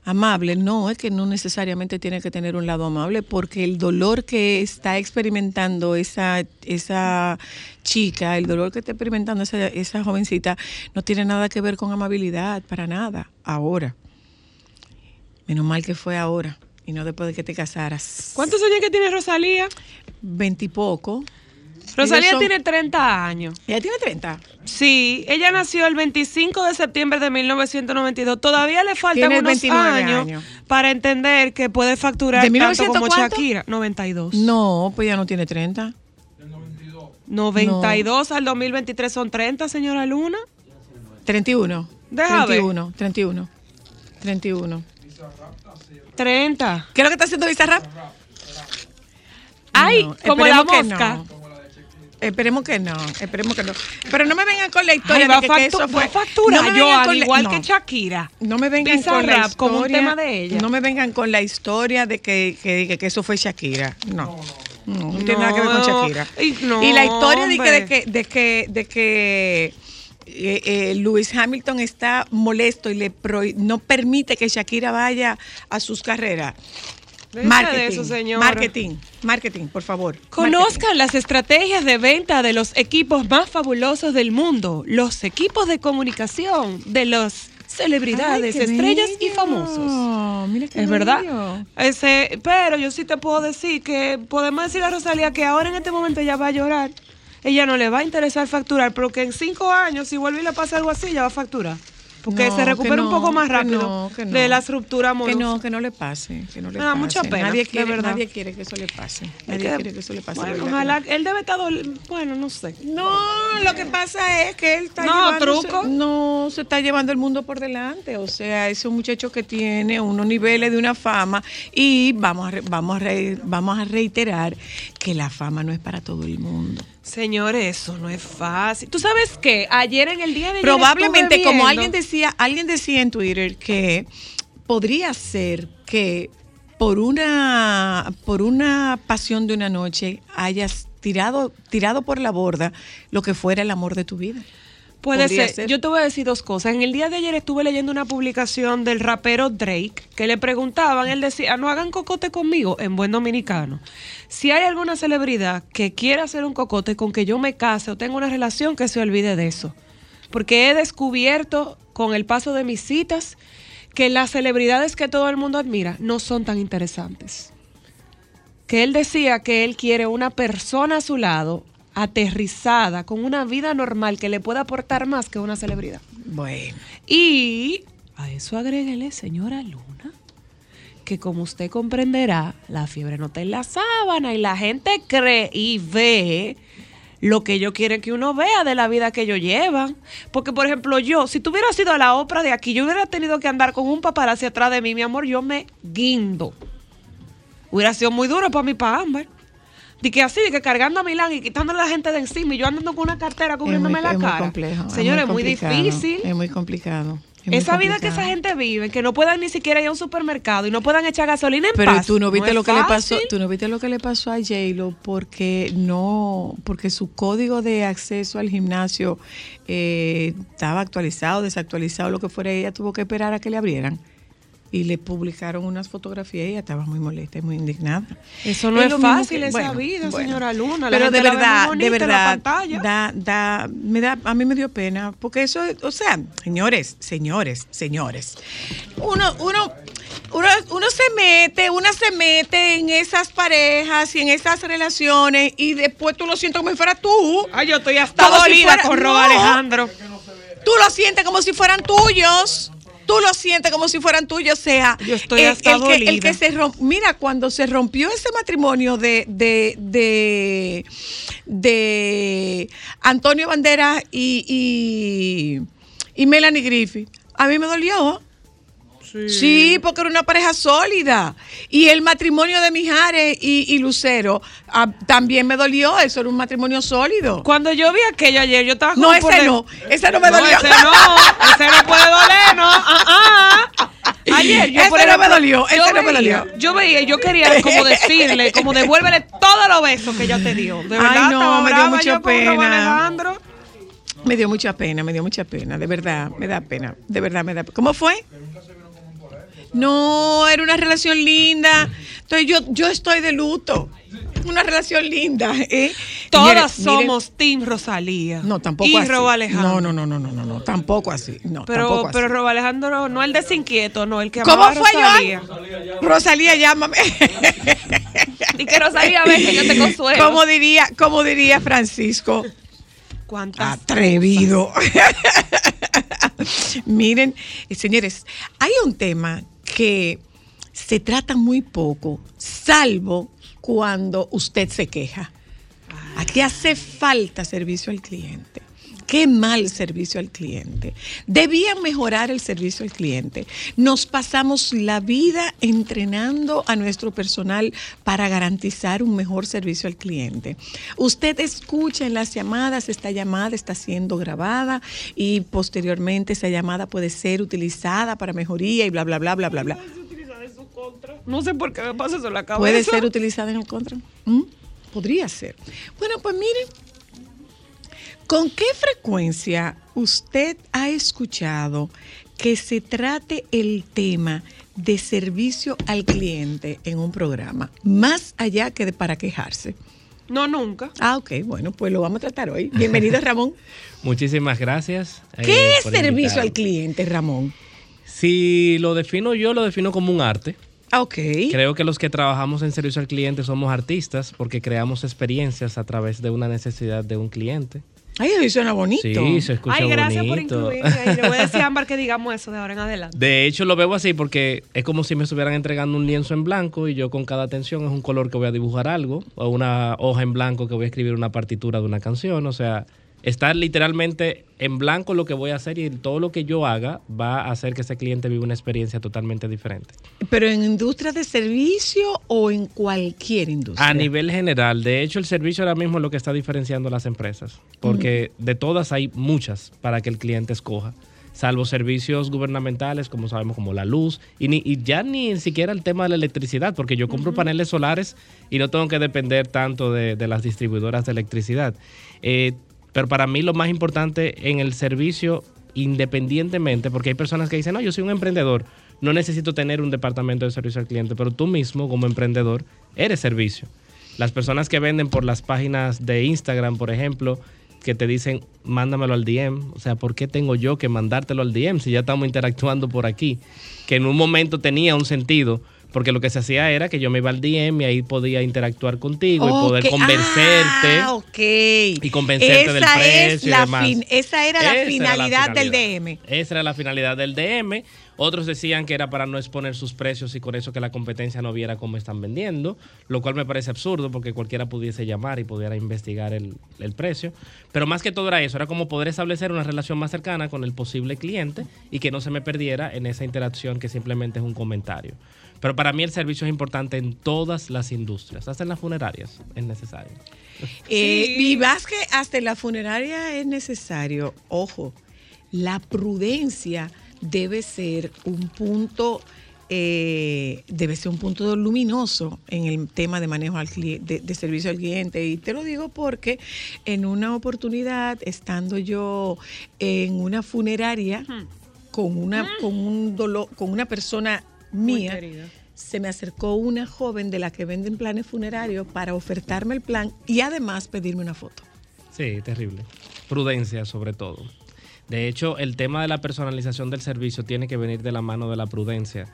amable, no, es que no necesariamente tiene que tener un lado amable, porque el dolor que está experimentando esa, esa chica, el dolor que está experimentando esa, esa jovencita, no tiene nada que ver con amabilidad, para nada, ahora. Menos mal que fue ahora y no después de que te casaras. ¿Cuántos años que tiene Rosalía? Veintipoco. Rosalía son- tiene 30 años. ¿Ella tiene 30? Sí, ella nació el 25 de septiembre de 1992. Todavía le faltan unos 29 años, años. para entender que puede facturar ¿De tanto 1900 como cuánto? Shakira. 92. No, pues ya no tiene 30. 92 al 2023 son 30, señora Luna. 31. Deja ver. 31, 31. 31. 30. ¿Qué es lo que está haciendo Bizarrap? Ay, No, como la mosca. no. Esperemos que no, esperemos que no. Pero no me vengan con la historia Ay, va de que, que eso fue. va a facturar, me vengan Joan, con la- igual no. que Shakira. No me vengan con la Bizarrap, como un historia- tema de ella. No me vengan con la historia de que, que, que- que eso fue Shakira. No. No, no tiene nada que ver con No, Shakira. y no, y la historia de que, de que, de que eh, eh, Lewis Hamilton está molesto y le prohí- no permite que Shakira vaya a sus carreras. De Marketing, eso, marketing, marketing, por favor. Conozcan las estrategias de venta de los equipos más fabulosos del mundo, los equipos de comunicación de los celebridades, Ay, estrellas y famosos. Mira qué es verdad. Ese, pero yo sí te puedo decir que podemos decirle a Rosalía que ahora en este momento ella va a llorar. Ella no le va a interesar facturar, pero que en cinco años, si vuelve y le pasa algo así, ella va a facturar. Porque No, se recupera un poco más que rápido no, que no. de las rupturas amorosas. Que no, que no le pase, que no le pase. mucha pena, Nadie de quiere, verdad. nadie quiere que eso le pase. Nadie que, quiere que eso le pase. bueno, ojalá, él debe estar, bueno, no sé. No, lo que pasa es que él está No, truco. no se está llevando el mundo por delante, o sea, es un muchacho que tiene unos niveles de una fama y vamos a re- vamos a re- vamos a reiterar que la fama no es para todo el mundo. Señores, eso no es fácil. ¿Tú sabes qué? Ayer en el día de Probablemente, como alguien decía, alguien decía en Twitter que podría ser que por una por una pasión de una noche hayas tirado tirado por la borda lo que fuera el amor de tu vida. Puede ser. Yo te voy a decir dos cosas. En el día de ayer estuve leyendo una publicación del rapero Drake que le preguntaban, él decía, no hagan cocote conmigo en buen dominicano. Si hay alguna celebridad que quiera hacer un cocote con que yo me case o tenga una relación, que se olvide de eso. Porque he descubierto con el paso de mis citas que las celebridades que todo el mundo admira no son tan interesantes. Que él decía que él quiere una persona a su lado aterrizada, con una vida normal que le pueda aportar más que una celebridad. Bueno. Y a eso agréguele, señora Luna, que como usted comprenderá, la fiebre no está en la sábana y la gente cree y ve lo que ellos quieren que uno vea de la vida que ellos llevan. Porque, por ejemplo, yo, si tuviera sido a la ópera de aquí, yo hubiera tenido que andar con un paparazzi atrás de mí, mi amor, yo me guindo. Hubiera sido muy duro para mí, para Ámbar. De que así, de que cargando a Milán y quitándole a la gente de encima y yo andando con una cartera cubriéndome es la muy, es muy cara. complejo. Señores, es muy, difícil. Es muy complicado. es muy Esa vida que esa gente vive, que no puedan ni siquiera ir a un supermercado y no puedan echar gasolina en Pero paz. tú no viste es lo que le pasó, tú no viste lo que le pasó a J-Lo porque no, porque su código de acceso al gimnasio eh, estaba actualizado, desactualizado, lo que fuera, ella tuvo que esperar a que le abrieran. Y le publicaron unas fotografías y ella estaba muy molesta y muy indignada. Eso no es, fácil, que- esa bueno, vida, bueno. señora Luna. La Pero de la verdad, de verdad, da, da, me da, a mí me dio pena, porque eso, es- o sea, señores, señores, señores, uno, uno, uno, uno se mete, una se mete en esas parejas y en esas relaciones y después tú lo sientes como si fuera tú. Ay, yo estoy hasta si dolida fuera- con Rob No. Alejandro. Tú lo sientes como si fueran tuyos. Tú lo sientes como si fueran tuyos, o sea, Yo estoy el, hasta el que, el que se romp- mira, cuando se rompió ese matrimonio de, de, de, de Antonio Banderas y, y, y Melanie Griffith, a mí me dolió. Sí. porque era una pareja sólida. Y el matrimonio de Mijares y, y Lucero ah, también me dolió. Eso era un matrimonio sólido. Cuando yo vi aquello ayer, yo estaba No, ese no. Ese no me dolió. ese no. Ese no puede doler, ¿no? Ah, ah. Ayer yo Ese por no me ejemplo, dolió, ese no me dolió. Yo veía, yo quería como decirle, como devuélvele todos los besos que ella te dio. De verdad, Ay, no, me dio mucha pena. Alejandro. Me dio mucha pena, me dio mucha pena, de verdad, me da pena, de verdad me da pena. ¿Cómo fue? No, era una relación linda. Entonces yo, yo estoy de luto. Una relación linda. ¿eh? Todas Miren, miren, somos Team Rosalía. No, tampoco y así. Rob Alejandro. No, no, no, no, no, no, tampoco así. No, Pero, tampoco así. pero Rob Alejandro no el desinquieto, no el que ¿Cómo amaba fue, Rosalía. Rosalía, llámame. Y que Rosalía ve que yo te consuelo. Como diría, como diría Francisco, ¿Cuántas? atrevido. Miren, eh, señores, hay un tema que se trata muy poco, salvo cuando usted se queja. Aquí hace falta servicio al cliente. Qué mal servicio al cliente. Debían mejorar el servicio al cliente. Nos pasamos la vida entrenando a nuestro personal para garantizar un mejor servicio al cliente. Usted escucha en las llamadas, esta llamada está siendo grabada y posteriormente esa llamada puede ser utilizada para mejoría y bla, bla, bla, bla, bla, bla. No sé por qué me pasa eso en la cabeza. ¿Puede ser utilizada en el contra? ¿Mm? Podría ser. Bueno, pues miren, ¿con qué frecuencia usted ha escuchado que se trate el tema de servicio al cliente en un programa, más allá que de para quejarse? No, nunca. Ah, ok, bueno, pues lo vamos a tratar hoy. Bienvenido, Ramón. Muchísimas gracias. eh, ¿Qué es servicio invitarme. al cliente, Ramón? Si lo defino yo, lo defino como un arte. Ah, ok. Creo que los que trabajamos en servicio al cliente somos artistas porque creamos experiencias a través de una necesidad de un cliente. Ay, eso suena bonito. Sí, se escucha Ay, gracias por incluirme ahí. Le voy a decir a Ámbar que digamos eso de ahora en adelante. De hecho, lo veo así porque es como si me estuvieran entregando un lienzo en blanco y yo con cada atención es un color que voy a dibujar algo o una hoja en blanco que voy a escribir una partitura de una canción. O sea, está literalmente en blanco lo que voy a hacer y todo lo que yo haga va a hacer que ese cliente viva una experiencia totalmente diferente. ¿Pero en industria de servicio o en cualquier industria? A nivel general, de hecho el servicio ahora mismo es lo que está diferenciando a las empresas, porque de todas hay muchas para que el cliente escoja, salvo servicios gubernamentales, como sabemos, como la luz, y, ni, y ya ni siquiera el tema de la electricidad, porque yo compro paneles solares y no tengo que depender tanto de, de las distribuidoras de electricidad. Eh, pero para mí lo más importante en el servicio, independientemente, porque hay personas que dicen, no, yo soy un emprendedor, no necesito tener un departamento de servicio al cliente, pero tú mismo como emprendedor eres servicio. Las personas que venden por las páginas de Instagram, por ejemplo, que te dicen, mándamelo al DM. O sea, ¿por qué tengo yo que mandártelo al DM si ya estamos interactuando por aquí? Que en un momento tenía un sentido, porque lo que se hacía era que yo me iba al DM y ahí podía interactuar contigo y poder Ok. convencerte. Ah, ok. Y convencerte del Esa precio y demás. fin- esa era la Esa era la finalidad del. DM. Esa era la finalidad del DM. Otros decían que era para no exponer sus precios y con eso que la competencia no viera cómo están vendiendo, lo cual me parece absurdo porque cualquiera pudiese llamar y pudiera investigar el, el precio. Pero más que todo era eso, era como poder establecer una relación más cercana con el posible cliente y que no se me perdiera en esa interacción que simplemente es un comentario. Pero para mí el servicio es importante en todas las industrias, hasta en las funerarias es necesario. Eh, Y más que hasta en la funeraria es necesario, ojo, la prudencia debe ser un punto, eh, debe ser un punto luminoso en el tema de manejo al cliente, de, de servicio al cliente. Y te lo digo porque en una oportunidad, estando yo en una funeraria con una, con un dolor, con una persona mía, se me acercó una joven de la que venden planes funerarios para ofertarme el plan y además pedirme una foto. Sí, terrible. Prudencia sobre todo. De hecho, el tema de la personalización del servicio tiene que venir de la mano de la prudencia.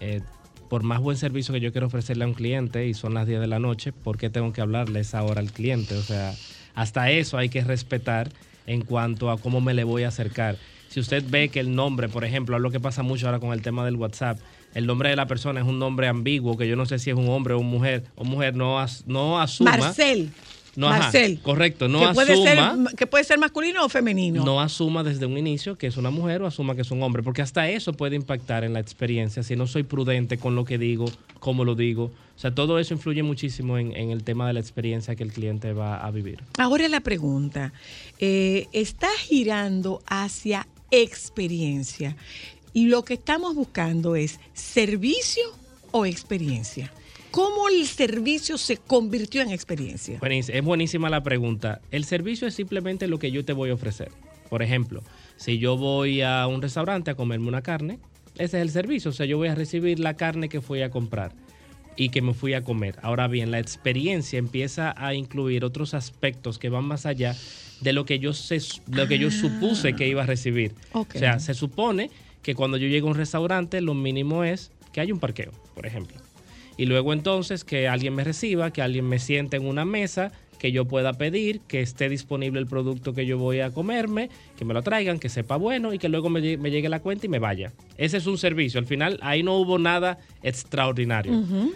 Eh, por más buen servicio que yo quiero ofrecerle a un cliente y son las 10 de la noche, ¿por qué tengo que hablarle esa hora al cliente? O sea, hasta eso hay que respetar en cuanto a cómo me le voy a acercar. Si usted ve que el nombre, por ejemplo, es lo que pasa mucho ahora con el tema del WhatsApp, el nombre de la persona es un nombre ambiguo, que yo no sé si es un hombre o una mujer, o mujer no, as- no asuma. Marcel. No, ajá, Marcel. correcto, no que, puede ser, asuma. que puede ser masculino o femenino. No asuma desde un inicio que es una mujer o asuma que es un hombre, porque hasta eso puede impactar en la experiencia si no soy prudente con lo que digo, cómo lo digo. O sea, todo eso influye muchísimo en, en el tema de la experiencia que el cliente va a vivir. Ahora la pregunta, eh, está girando hacia experiencia y lo que estamos buscando es servicio o experiencia. ¿Cómo el servicio se convirtió en experiencia? Es buenísima la pregunta. El servicio es simplemente lo que yo te voy a ofrecer. Por ejemplo, si yo voy a un restaurante a comerme una carne, ese es el servicio. O sea, yo voy a recibir la carne que fui a comprar y que me fui a comer. Ahora bien, la experiencia empieza a incluir otros aspectos que van más allá de lo que yo, se, lo que yo supuse que iba a recibir. O sea, se supone que cuando yo llego a un restaurante, lo mínimo es que haya un parqueo, por ejemplo. Y luego entonces que alguien me reciba, que alguien me siente en una mesa, que yo pueda pedir, que esté disponible el producto que yo voy a comerme, que me lo traigan, que sepa bueno y que luego me, lle- me llegue la cuenta y me vaya. Ese es un servicio. Al final ahí no hubo nada extraordinario.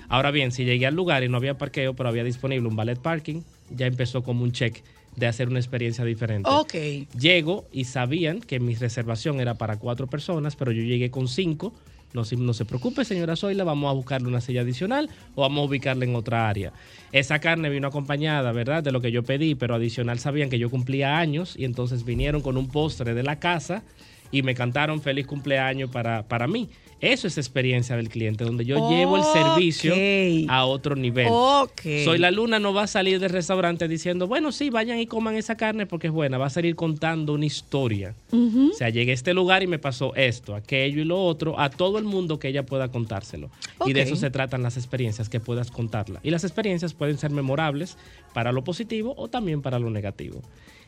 Ahora bien, si llegué al lugar y no había parqueo, pero había disponible un ballet parking, ya empezó como un check de hacer una experiencia diferente. Ok. Llego y sabían que mi reservación era para cuatro personas, pero yo llegué con cinco. No, se- no se preocupe, señora Zoila, vamos a buscarle una silla adicional o vamos a ubicarla en otra área. Esa carne vino acompañada, ¿verdad? De lo que yo pedí, pero adicional sabían que yo cumplía años y entonces vinieron con un postre de la casa y me cantaron feliz cumpleaños para, para mí. Eso es experiencia del cliente, donde yo llevo el servicio a otro nivel. Ok. Soy la luna no va a salir del restaurante diciendo, bueno, sí, vayan y coman esa carne porque es buena. Va a salir contando una historia. O sea, llegué a este lugar y me pasó esto, aquello y lo otro, a todo el mundo que ella pueda contárselo. Y de eso se tratan las experiencias, que puedas contarla. Y las experiencias pueden ser memorables para lo positivo o también para lo negativo.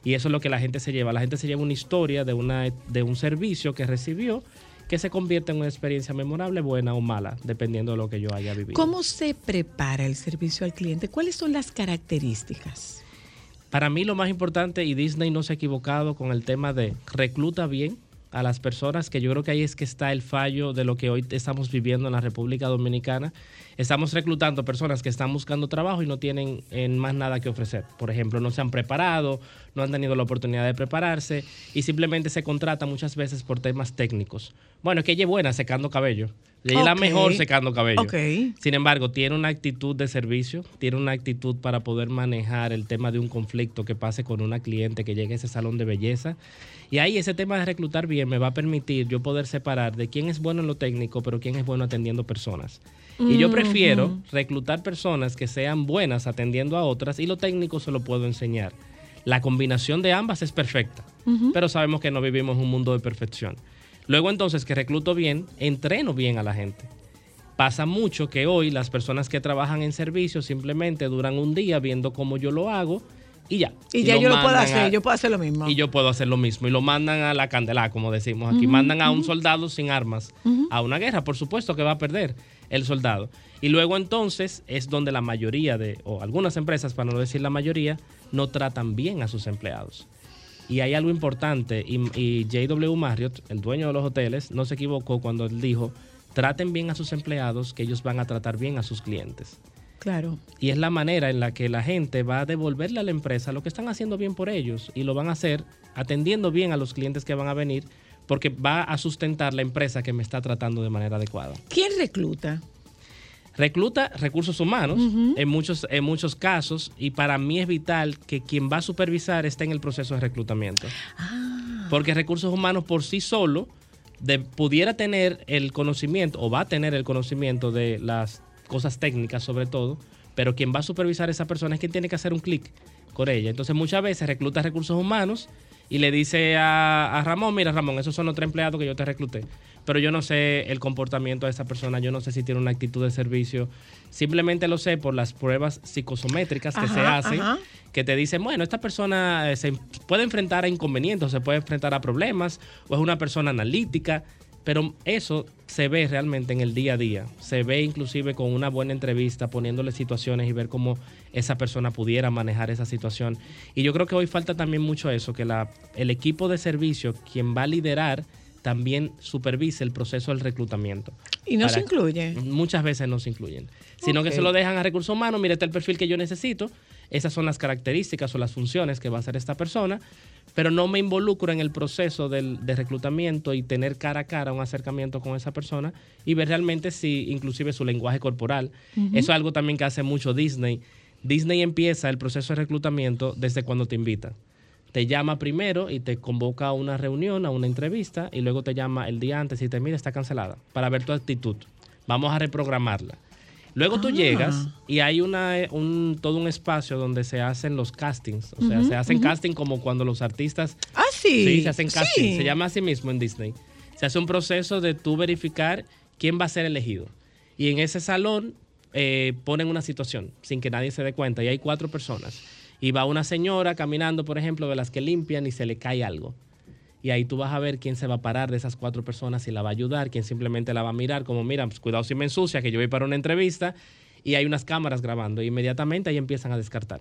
Y eso es lo que la gente se lleva. La gente se lleva una historia de, una, de un servicio que recibió que se convierte en una experiencia memorable, buena o mala, dependiendo de lo que yo haya vivido. ¿Cómo se prepara el servicio al cliente? ¿Cuáles son las características? Para mí lo más importante, y Disney no se ha equivocado con el tema de recluta bien a las personas, que yo creo que ahí es que está el fallo de lo que hoy estamos viviendo en la República Dominicana. Estamos reclutando personas que están buscando trabajo y no tienen eh, más nada que ofrecer. Por ejemplo, no se han preparado, no han tenido la oportunidad de prepararse y simplemente se contrata muchas veces por temas técnicos. Bueno, es que ella es buena secando cabello. Ella es la mejor secando cabello. Sin embargo, tiene una actitud de servicio, tiene una actitud para poder manejar el tema de un conflicto que pase con una cliente que llegue a ese salón de belleza. Y ahí ese tema de reclutar bien me va a permitir yo poder separar de quién es bueno en lo técnico, pero quién es bueno atendiendo personas. Y yo prefiero reclutar personas que sean buenas atendiendo a otras y lo técnico se lo puedo enseñar. La combinación de ambas es perfecta, pero sabemos que no vivimos un mundo de perfección. Luego entonces que recluto bien, entreno bien a la gente. Pasa mucho que hoy las personas que trabajan en servicio simplemente duran un día viendo cómo yo lo hago y ya. Y, ya yo lo puedo hacer, a- yo puedo hacer lo mismo. y yo puedo hacer lo mismo. Y lo mandan a la candela, como decimos aquí. Mandan a un soldado sin armas a una guerra. Por supuesto que va a perder el soldado. Y luego entonces es donde la mayoría de, o algunas empresas, para no decir la mayoría, no tratan bien a sus empleados. Y hay algo importante, y, y JW Marriott, el dueño de los hoteles, no se equivocó cuando él dijo, traten bien a sus empleados, que ellos van a tratar bien a sus clientes. Claro. Y es la manera en la que la gente va a devolverle a la empresa lo que están haciendo bien por ellos y lo van a hacer atendiendo bien a los clientes que van a venir porque va a sustentar la empresa que me está tratando de manera adecuada. ¿Quién recluta? Recluta recursos humanos en, muchos, en muchos casos y para mí es vital que quien va a supervisar esté en el proceso de reclutamiento. Porque recursos humanos por sí solo de- pudiera tener el conocimiento o va a tener el conocimiento de las cosas técnicas sobre todo, pero quien va a supervisar a esa persona es quien tiene que hacer un clic con ella. Entonces muchas veces recluta recursos humanos y le dice a, a Ramón, mira Ramón, esos son los tres empleados que yo te recluté, pero yo no sé el comportamiento de esa persona, yo no sé si tiene una actitud de servicio, simplemente lo sé por las pruebas psicosométricas que se hacen, ajá. que te dicen, bueno, esta persona eh, se puede enfrentar a inconvenientes, se puede enfrentar a problemas, o es una persona analítica, pero eso se ve realmente en el día a día. Se ve inclusive con una buena entrevista, poniéndole situaciones y ver cómo esa persona pudiera manejar esa situación. Y yo creo que hoy falta también mucho eso, que la, el equipo de servicio, quien va a liderar, también supervise el proceso del reclutamiento. Y no se incluye. Muchas veces no se incluyen, sino que se lo dejan a recursos humanos, mire, este es el perfil que yo necesito, esas son las características o las funciones que va a hacer esta persona, pero no me involucro en el proceso del, de reclutamiento y tener cara a cara un acercamiento con esa persona y ver realmente si inclusive su lenguaje corporal. Eso es algo también que hace mucho Disney. Disney empieza el proceso de reclutamiento desde cuando te invita. Te llama primero y te convoca a una reunión, a una entrevista, y luego te llama el día antes y te mira, está cancelada, para ver tu actitud. Vamos a reprogramarla. Luego tú Ah. llegas y hay una, un, todo un espacio donde se hacen los castings. O sea, se hacen ujú. casting como cuando los artistas... Ah, sí. Sí, se hacen casting. Sí. Se llama así mismo en Disney. Se hace un proceso de tú verificar quién va a ser elegido. Y en ese salón eh, ponen una situación sin que nadie se dé cuenta. Y hay cuatro personas. Y va una señora caminando, por ejemplo, de las que limpian y se le cae algo. Y ahí tú vas a ver quién se va a parar de esas cuatro personas y la va a ayudar, quién simplemente la va a mirar, como mira, pues, cuidado si me ensucia, que yo voy para una entrevista y hay unas cámaras grabando. Inmediatamente ahí empiezan a descartar.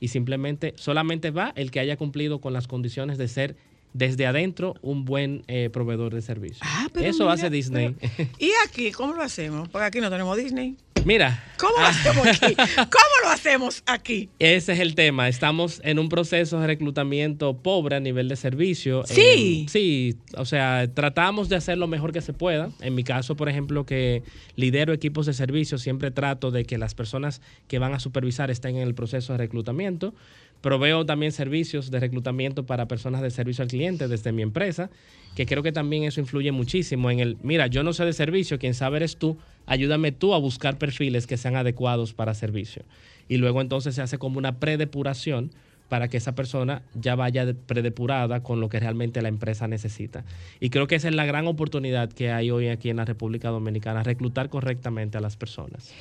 Y simplemente, solamente va el que haya cumplido con las condiciones de ser desde adentro un buen eh, proveedor de servicio. Ah, pero Eso mira, hace Disney. ¿Y aquí cómo lo hacemos? Porque aquí no tenemos Disney. Mira, ¿Cómo lo hacemos aquí? ¿Cómo lo hacemos aquí? Ese es el tema. Estamos en un proceso de reclutamiento pobre a nivel de servicio. Sí. Eh, sí, o sea, tratamos de hacer lo mejor que se pueda. En mi caso, por ejemplo, que lidero equipos de servicio, siempre trato de que las personas que van a supervisar estén en el proceso de reclutamiento. Proveo también servicios de reclutamiento para personas de servicio al cliente desde mi empresa, que creo que también eso influye muchísimo en el, mira, yo no sé de servicio, quien sabe eres tú, ayúdame tú a buscar perfiles que sean adecuados para servicio. Y luego entonces se hace como una predepuración para que esa persona ya vaya de- predepurada con lo que realmente la empresa necesita. Y creo que esa es la gran oportunidad que hay hoy aquí en la República Dominicana, reclutar correctamente a las personas.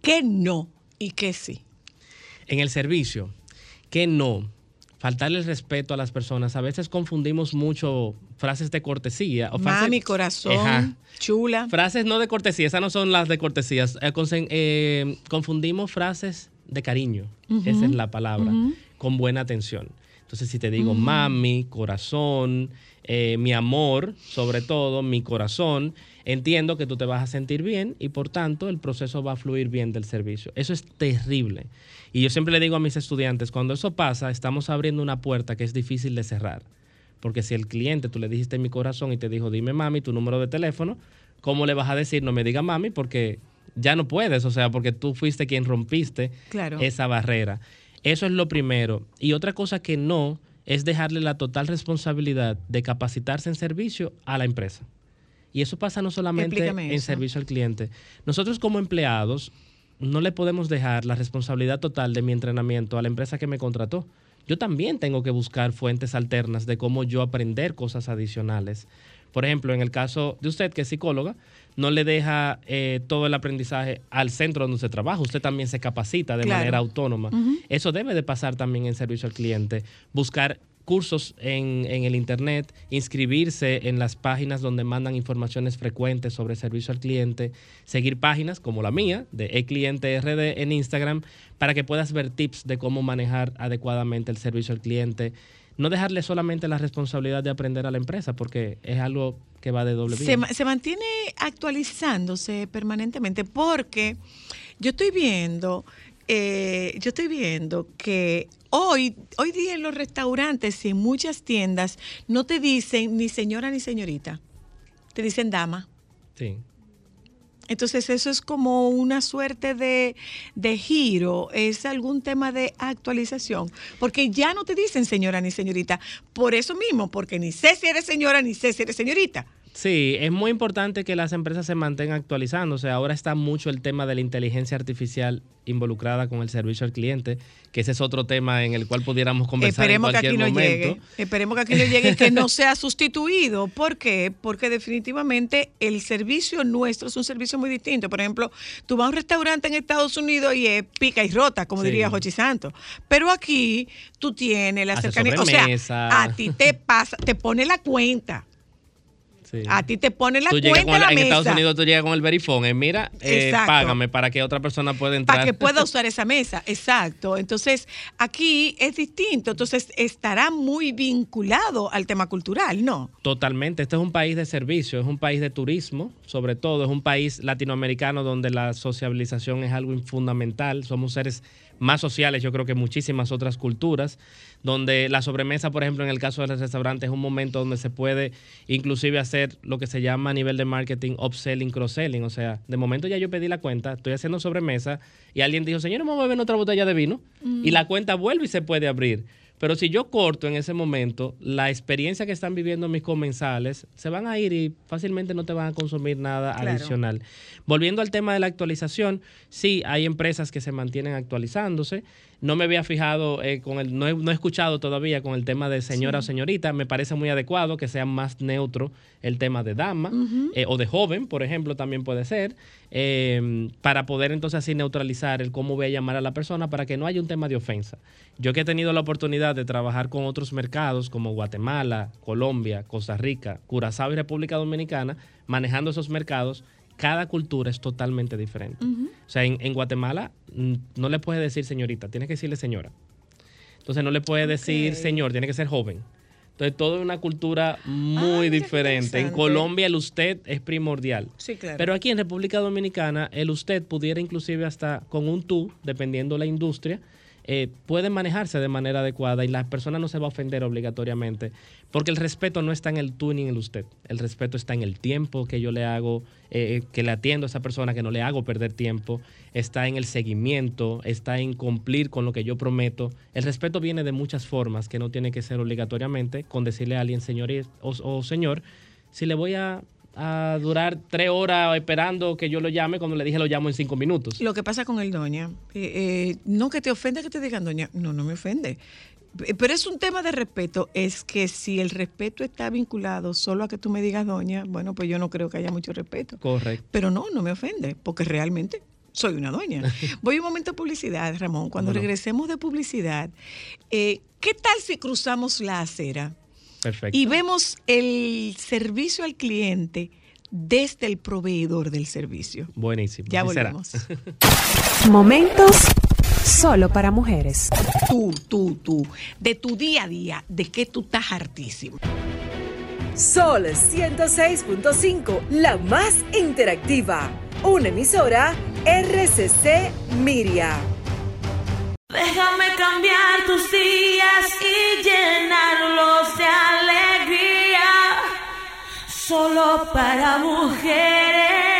¿Qué no y qué sí? En el servicio, que no, faltarle el respeto a las personas. A veces confundimos mucho frases de cortesía. O frases- Mami, corazón, chula. Frases no de cortesía, esas no son las de cortesías. Eh, eh, confundimos frases de cariño, esa es la palabra, con buena atención. Entonces, si te digo mami, corazón, eh, mi amor, sobre todo, mi corazón, entiendo que tú te vas a sentir bien y por tanto el proceso va a fluir bien del servicio. Eso es terrible. Y yo siempre le digo a mis estudiantes, cuando eso pasa, estamos abriendo una puerta que es difícil de cerrar. Porque si el cliente, tú le dijiste mi corazón y te dijo, dime mami, tu número de teléfono, ¿cómo le vas a decir, no me diga mami? Porque ya no puedes, o sea, porque tú fuiste quien rompiste Claro. esa barrera. Eso es lo primero. Y otra cosa que no es dejarle la total responsabilidad de capacitarse en servicio a la empresa. Y eso pasa no solamente Explícame en eso. servicio al cliente. Nosotros como empleados no le podemos dejar la responsabilidad total de mi entrenamiento a la empresa que me contrató. Yo también tengo que buscar fuentes alternas de cómo yo aprender cosas adicionales. Por ejemplo, en el caso de usted, que es psicóloga, no le deja eh, todo el aprendizaje al centro donde usted trabaja. Usted también se capacita de Claro. manera autónoma. Eso debe de pasar también en servicio al cliente. Buscar cursos en, en el Internet, inscribirse en las páginas donde mandan informaciones frecuentes sobre servicio al cliente, seguir páginas como la mía, de eCliente RD en Instagram, para que puedas ver tips de cómo manejar adecuadamente el servicio al cliente. no dejarle solamente la responsabilidad de aprender a la empresa, porque es algo que va de doble vía. se, ma- se mantiene actualizándose permanentemente porque yo estoy viendo, eh, yo estoy viendo que hoy, hoy día en los restaurantes y en muchas tiendas no te dicen ni señora ni señorita, te dicen dama. Sí. Entonces eso es como una suerte de, de giro, es algún tema de actualización, porque ya no te dicen señora ni señorita, por eso mismo, porque ni sé si eres señora ni sé si eres señorita. Sí, es muy importante que las empresas se mantengan actualizándose. Ahora está mucho el tema de la inteligencia artificial involucrada con el servicio al cliente, que ese es otro tema en el cual pudiéramos conversar Esperemos en que aquí cualquier no momento. llegue. Esperemos que aquí no llegue y que no sea sustituido. ¿Por qué? Porque definitivamente el servicio nuestro es un servicio muy distinto. Por ejemplo, tú vas a un restaurante en Estados Unidos y es pica y rota, como Sí. diría Jochi Santos. Pero aquí tú tienes la Hace cercanía. O sea, a ti te pasa, te pone la cuenta. Sí. A ti te pone la Tú cuenta con en la en mesa. Estados Unidos tú llegas con el verifone, eh, mira, eh, págame para que otra persona pueda entrar. para que pueda usar esa mesa, exacto. Entonces, aquí es distinto, entonces estará muy vinculado al tema cultural, ¿no? Totalmente. Este es un país de servicio, es un país de turismo, sobre todo, es un país latinoamericano donde la sociabilización es algo fundamental. Somos seres más sociales, yo creo que muchísimas otras culturas, donde la sobremesa, por ejemplo, en el caso de los restaurantes, es un momento donde se puede inclusive hacer lo que se llama a nivel de marketing upselling, cross-selling. O sea, de momento ya yo pedí la cuenta, estoy haciendo sobremesa y alguien dijo, señor, vamos a beber otra botella de vino Mm. y la cuenta vuelve y se puede abrir. Pero si yo corto en ese momento, la experiencia que están viviendo mis comensales se van a ir y fácilmente no te van a consumir nada Claro. adicional. Volviendo al tema de la actualización, sí, hay empresas que se mantienen actualizándose. No me había fijado eh, con el, no he, no he escuchado todavía con el tema de señora o señorita. Me parece muy adecuado que sea más neutro el tema de dama eh, o de joven, por ejemplo, también puede ser, eh, para poder entonces así neutralizar el cómo voy a llamar a la persona para que no haya un tema de ofensa. Yo que he tenido la oportunidad de trabajar con otros mercados como Guatemala, Colombia, Costa Rica, Curazao y República Dominicana, manejando esos mercados, cada cultura es totalmente diferente. O sea, en, en Guatemala mm, no le puedes decir señorita, tienes que decirle señora. Entonces no le puedes decir señor, tiene que ser joven. Entonces todo es una cultura muy diferente. En. Colombia el usted es primordial. Sí, claro. Pero aquí en República Dominicana el usted pudiera inclusive hasta con un tú, dependiendo la industria, eh, puede manejarse de manera adecuada y la persona no se va a ofender obligatoriamente, porque el respeto no está en el tú ni en el usted. El respeto está en el tiempo que yo le hago, eh, que le atiendo a esa persona, que no le hago perder tiempo, está en el seguimiento, está en cumplir con lo que yo prometo. El respeto viene de muchas formas, que no tiene que ser obligatoriamente con decirle a alguien señor o, o señor, si le voy a, a durar tres horas esperando que yo lo llame, cuando le dije lo llamo en cinco minutos. Lo que pasa con el doña, eh, eh, no que te ofenda que te digan doña, no, no me ofende. Eh, Pero es un tema de respeto, es que si el respeto está vinculado solo a que tú me digas doña, bueno, pues yo no creo que haya mucho respeto. Correcto. Pero no, no me ofende, porque realmente soy una doña. Voy un momento a publicidad, Ramón. Cuando regresemos de publicidad, eh, ¿qué tal si cruzamos la acera Perfecto. y vemos el servicio al cliente desde el proveedor del servicio? Buenísimo. Ya volvemos. Momentos solo para mujeres. Tú, tú, tú, de tu día a día, de que tú estás hartísimo. Sol 106.5, la más interactiva. Una emisora RCC Miria. Déjame cambiar tus días y llenarlos de alegría. Solo para mujeres.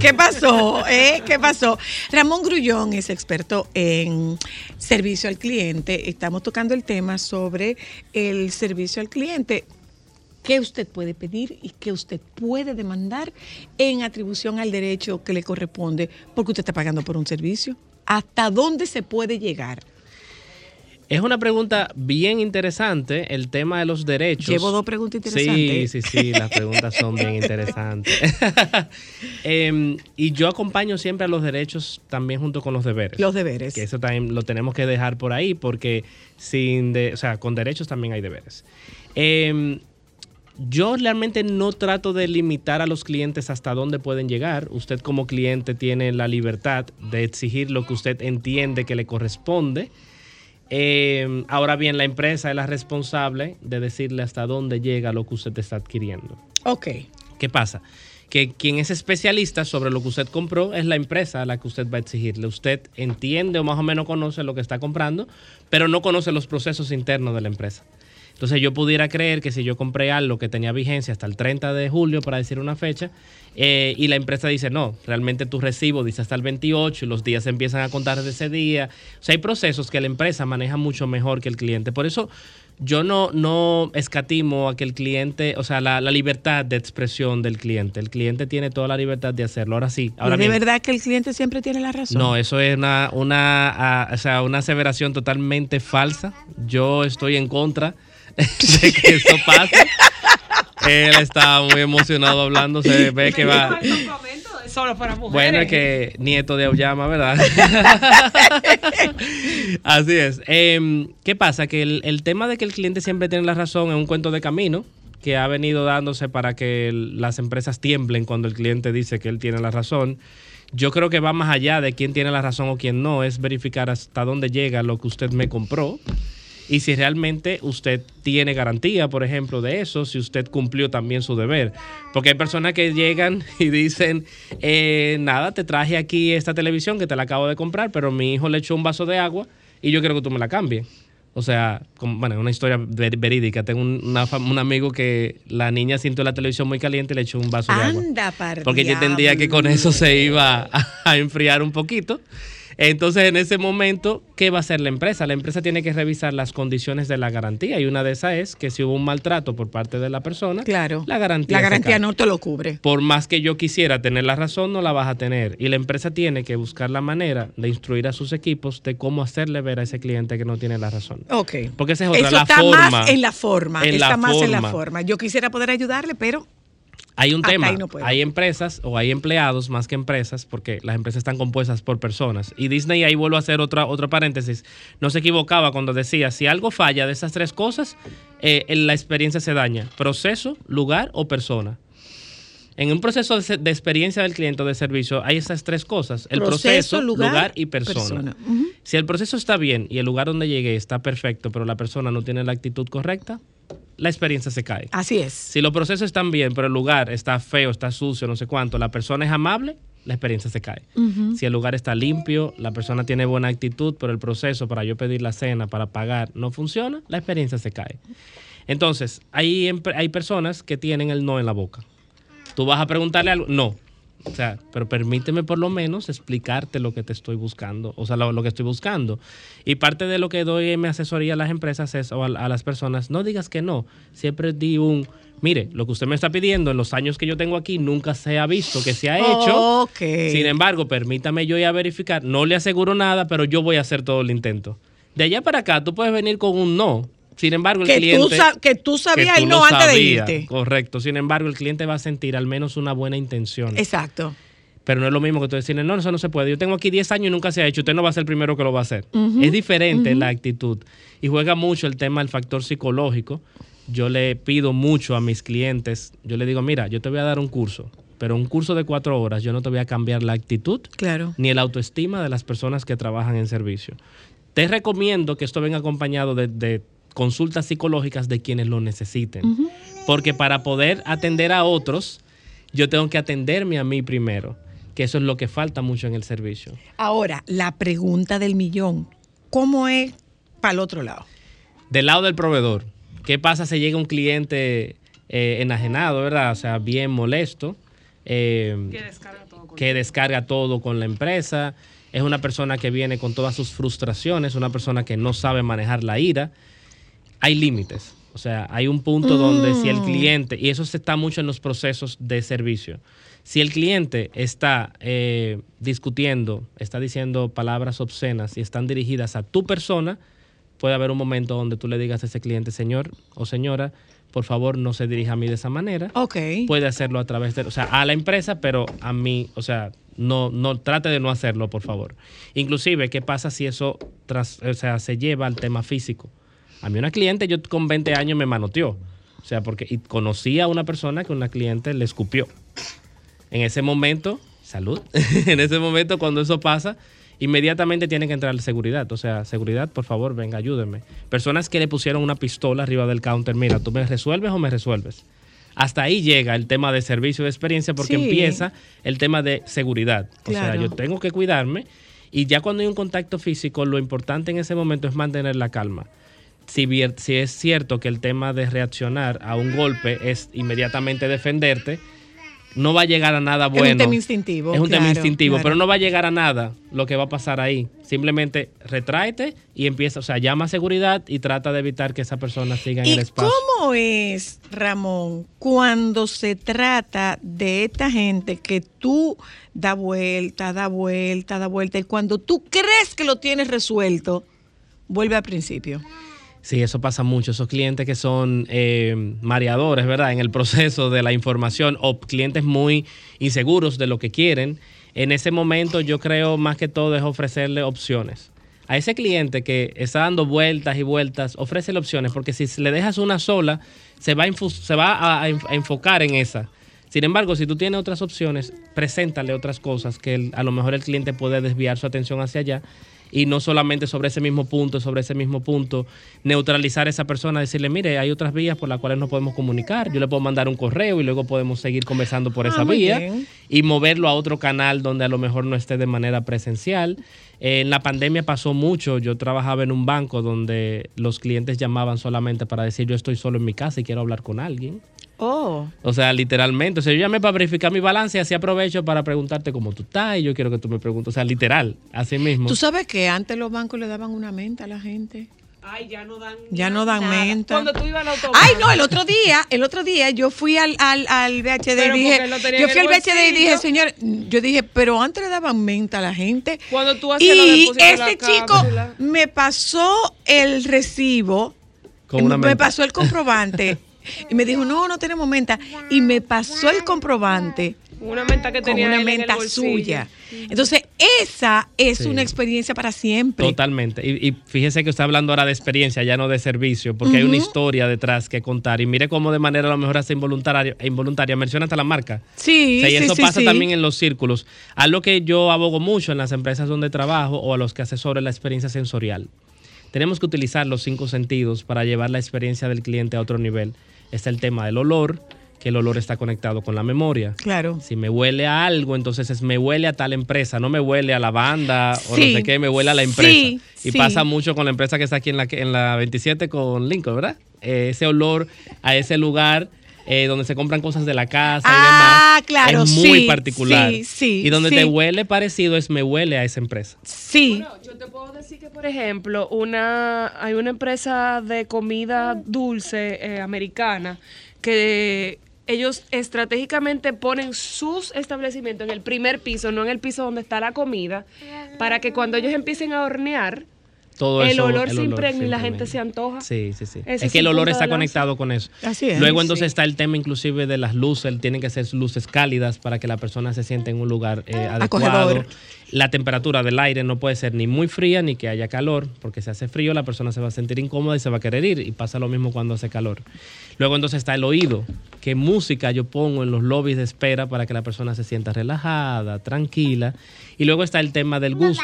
¿Qué pasó? eh? ¿Qué pasó? Ramón Grullón es experto en servicio al cliente. Estamos tocando el tema sobre el servicio al cliente. ¿Qué usted puede pedir y qué usted puede demandar en atribución al derecho que le corresponde porque usted está pagando por un servicio? ¿Hasta dónde se puede llegar? Es una pregunta bien interesante, el tema de los derechos. Llevo dos preguntas Sí, interesantes. sí, sí, las preguntas son bien interesantes. Em, y yo acompaño siempre a los derechos también junto con los deberes. Los deberes. Que eso también lo tenemos que dejar por ahí porque sin de, o sea, con derechos también hay deberes. Em, yo realmente no trato de limitar a los clientes hasta dónde pueden llegar. Usted como cliente tiene la libertad de exigir lo que usted entiende que le corresponde. Eh, ahora bien, la empresa es la responsable de decirle hasta dónde llega lo que usted está adquiriendo. Ok. ¿Qué pasa? Que quien es especialista sobre lo que usted compró es la empresa a la que usted va a exigirle. Usted entiende o más o menos conoce lo que está comprando, pero no conoce los procesos internos de la empresa. Entonces yo pudiera creer que si yo compré algo que tenía vigencia hasta el 30 de julio, para decir una fecha, eh, y la empresa dice, no, realmente tu recibo dice hasta el 28 y los días se empiezan a contar de ese día. O sea, hay procesos que la empresa maneja mucho mejor que el cliente. Por eso yo no, no escatimo a que el cliente, o sea, la, la libertad de expresión del cliente. El cliente tiene toda la libertad de hacerlo. Ahora sí, ahora ¿Es de bien, verdad que el cliente siempre tiene la razón? no, eso es una, una, ah, o sea, una aseveración totalmente falsa. Yo estoy en contra de que eso pase. Él está muy emocionado hablando, se ve que va... Solo para mujeres. Bueno, es que nieto de Auyama, ¿verdad? Así es. Em, ¿Qué pasa? Que el, el tema de que el cliente siempre tiene la razón es un cuento de camino que ha venido dándose para que las empresas tiemblen cuando el cliente dice que él tiene la razón. Yo creo que va más allá de quién tiene la razón o quién no, es verificar hasta dónde llega lo que usted me compró y si realmente usted tiene garantía, por ejemplo, de eso, si usted cumplió también su deber. Porque hay personas que llegan y dicen, eh, nada, te traje aquí esta televisión que te la acabo de comprar, pero mi hijo le echó un vaso de agua y yo quiero que tú me la cambies. O sea, como, bueno, una historia ver- verídica. Tengo un, una fam- un amigo que la niña sintió la televisión muy caliente y le echó un vaso de agua. Porque yo entendía que con eso se iba a, a enfriar un poquito. Entonces, en ese momento, ¿qué va a hacer la empresa? La empresa tiene que revisar las condiciones de la garantía y una de esas es que si hubo un maltrato por parte de la persona, Claro. la garantía, La garantía no te lo cubre. Por más que yo quisiera tener la razón, no la vas a tener. Y la empresa tiene que buscar la manera de instruir a sus equipos de cómo hacerle ver a ese cliente que no tiene la razón. Ok. Porque esa es otra, Eso la está forma. más en la forma. En está la más en la forma. forma. Yo quisiera poder ayudarle, pero Hay un tema. no hay empresas o hay empleados más que empresas, porque las empresas están compuestas por personas. Y Disney, ahí vuelvo a hacer otra, otro paréntesis, no se equivocaba cuando decía, si algo falla de esas tres cosas, eh, la experiencia se daña. Proceso, lugar o persona. En un proceso de, experiencia del cliente o de servicio hay esas tres cosas, el proceso, lugar, y persona. Ujú. Si el proceso está bien y el lugar donde llegué está perfecto, pero la persona no tiene la actitud correcta, la experiencia se cae. Así es. Si los procesos están bien, pero el lugar está feo, está sucio, no sé cuánto, la persona es amable, la experiencia se cae. Si el lugar está limpio, la persona tiene buena actitud, pero el proceso para yo pedir la cena, para pagar, no funciona, la experiencia se cae. Entonces, hay, hay personas que tienen el no en la boca. Tú vas a preguntarle algo, no. O sea, pero permíteme por lo menos explicarte lo que te estoy buscando, o sea, lo, lo que estoy buscando. Y parte de lo que doy en mi asesoría a las empresas es, o a, a las personas, no digas que no. Siempre di un, mire, lo que usted me está pidiendo en los años que yo tengo aquí nunca se ha visto que se ha hecho. Ok. Sin embargo, permítame yo ir a verificar. No le aseguro nada, pero yo voy a hacer todo el intento. De allá para acá, tú puedes venir con un no. Sin embargo, el Que cliente. que tú sabías que y no antes de irte. Correcto. Sin embargo, el cliente va a sentir al menos una buena intención. Exacto. Pero no es lo mismo que tú decirle, no, eso no se puede. Yo tengo aquí 10 años y nunca se ha hecho. Usted no va a ser el primero que lo va a hacer. Es diferente la actitud. Y juega mucho el tema del factor psicológico. Yo le pido mucho a mis clientes. Yo le digo, mira, yo te voy a dar un curso. Pero un curso de cuatro horas, yo no te voy a cambiar la actitud Claro. ni la autoestima de las personas que trabajan en servicio. Te recomiendo que esto venga acompañado de, de consultas psicológicas de quienes lo necesiten. Porque para poder atender a otros, yo tengo que atenderme a mí primero, que eso es lo que falta mucho en el servicio. Ahora, la pregunta del millón. ¿Cómo es para el otro lado? Del lado del proveedor, ¿qué pasa si llega un cliente eh, enajenado, verdad? O sea, bien molesto, eh, que descarga todo con la empresa, es una persona que viene con todas sus frustraciones, una persona que no sabe manejar la ira. Hay límites. O sea, hay un punto donde si el Mm. cliente, y eso se está mucho en los procesos de servicio, si el cliente está eh, discutiendo, está diciendo palabras obscenas y están dirigidas a tu persona, puede haber un momento donde tú le digas a ese cliente, señor o señora, por favor no se dirija a mí de esa manera. Ok. Puede hacerlo a través de, o sea, a la empresa, pero a mí, o sea, no, no trate de no hacerlo, por favor. Inclusive, ¿qué pasa si eso tras, o sea, se lleva al tema físico? A mí una cliente, yo con 20 años me manoteó. O sea, porque y conocí a una persona que una cliente le escupió. En ese momento, salud, en ese momento cuando eso pasa, inmediatamente tiene que entrar la seguridad. O sea, seguridad, por favor, venga, ayúdenme. Personas que le pusieron una pistola arriba del counter, mira, ¿tú me resuelves o me resuelves? Hasta ahí llega el tema de servicio de experiencia porque Sí. empieza el tema de seguridad. O sea, yo tengo que cuidarme y ya cuando hay un contacto físico, lo importante en ese momento es mantener la calma. Si, bien- si es cierto que el tema de reaccionar a un golpe es inmediatamente defenderte, no va a llegar a nada Es bueno. un tema instintivo. Es un tema instintivo, claro. pero no va a llegar a nada lo que va a pasar ahí. Simplemente retráete y empieza, o sea, llama a seguridad y trata de evitar que esa persona siga en ¿Y el espacio. cómo es, Ramón, cuando se trata de esta gente que tú da vuelta, da vuelta, da vuelta, y cuando tú crees que lo tienes resuelto, vuelve al principio? Sí, eso pasa mucho. Esos clientes que son eh, mareadores, ¿verdad? En el proceso de la información o clientes muy inseguros de lo que quieren. En ese momento yo creo más que todo es ofrecerle opciones. A ese cliente que está dando vueltas y vueltas, ofrécele opciones, porque si le dejas una sola, se va a, se va a- a enf- a enfocar en esa. Sin embargo, si tú tienes otras opciones, preséntale otras cosas que a lo mejor el cliente puede desviar su atención hacia allá y no solamente sobre ese mismo punto, sobre ese mismo punto, neutralizar a esa persona, decirle, mire, hay otras vías por las cuales nos podemos comunicar, yo le puedo mandar un correo y luego podemos seguir conversando por Ah, esa vía bien. y moverlo a otro canal donde a lo mejor no esté de manera presencial. Eh, en la pandemia pasó mucho, yo trabajaba en un banco donde los clientes llamaban solamente para decir, yo estoy solo en mi casa y quiero hablar con alguien. Oh. O sea, literalmente. O sea, yo llamé para verificar mi balance y así aprovecho para preguntarte cómo tú estás y yo quiero que tú me preguntes. O sea, literal, así mismo. ¿Tú sabes que antes los bancos le daban una menta a la gente? Ay, ya no dan. Ya no dan nada. menta. Cuando tú ibas al autobús. Ay, no, el otro día, el otro día yo fui al, al, al VHD y dije, porque lo tenía yo fui al el VHD y dije, señor, yo dije, pero antes le daban menta a la gente. Cuando tú hacías los Y este chico me pasó el recibo, Con una me menta. pasó el comprobante y me dijo, no, no tenemos menta. Y me pasó el comprobante Una menta que con tenía una él en el menta suya. Entonces, esa es Sí. una experiencia para siempre. Totalmente. Y, y fíjese que está hablando ahora de experiencia, ya no de servicio, porque hay una historia detrás que contar. Y mire cómo de manera a lo mejor hasta involuntaria, involuntaria menciona hasta la marca. Sí, O sea, y sí, eso sí, pasa sí. también en los círculos. Algo que yo abogo mucho en las empresas donde trabajo o a los que asesoro es la experiencia sensorial. Tenemos que utilizar los cinco sentidos para llevar la experiencia del cliente a otro nivel. Está el tema del olor, que el olor está conectado con la memoria. Claro. Si me huele a algo, entonces es me huele a tal empresa, no me huele a la banda o no sé qué, me huele a la empresa. Sí, y sí. pasa mucho con la empresa que está aquí en la, en la 27 con Lincoln, ¿verdad? Eh, ese olor a ese lugar eh, donde se compran cosas de la casa y Ah, demás. claro, es muy sí, particular. sí, sí, y donde sí. te huele parecido es me huele a esa empresa. Sí. Yo te puedo decir que, por ejemplo, una hay una empresa de comida dulce eh, americana que ellos estratégicamente ponen sus establecimientos en el primer piso, no en el piso donde está la comida, para que cuando ellos empiecen a hornear, Todo el eso, olor el se impregna y la gente se antoja. Sí, sí, sí. Ese es que el olor está conectado con eso. Así es. Luego entonces Sí. está el tema inclusive de las luces, tienen que ser luces cálidas para que la persona se sienta en un lugar eh, adecuado. Acogedor. La temperatura del aire no puede ser ni muy fría ni que haya calor, porque si hace frío la persona se va a sentir incómoda y se va a querer ir y pasa lo mismo cuando hace calor. Luego entonces está el oído, qué música yo pongo en los lobbies de espera para que la persona se sienta relajada, tranquila. Y luego está el tema del gusto,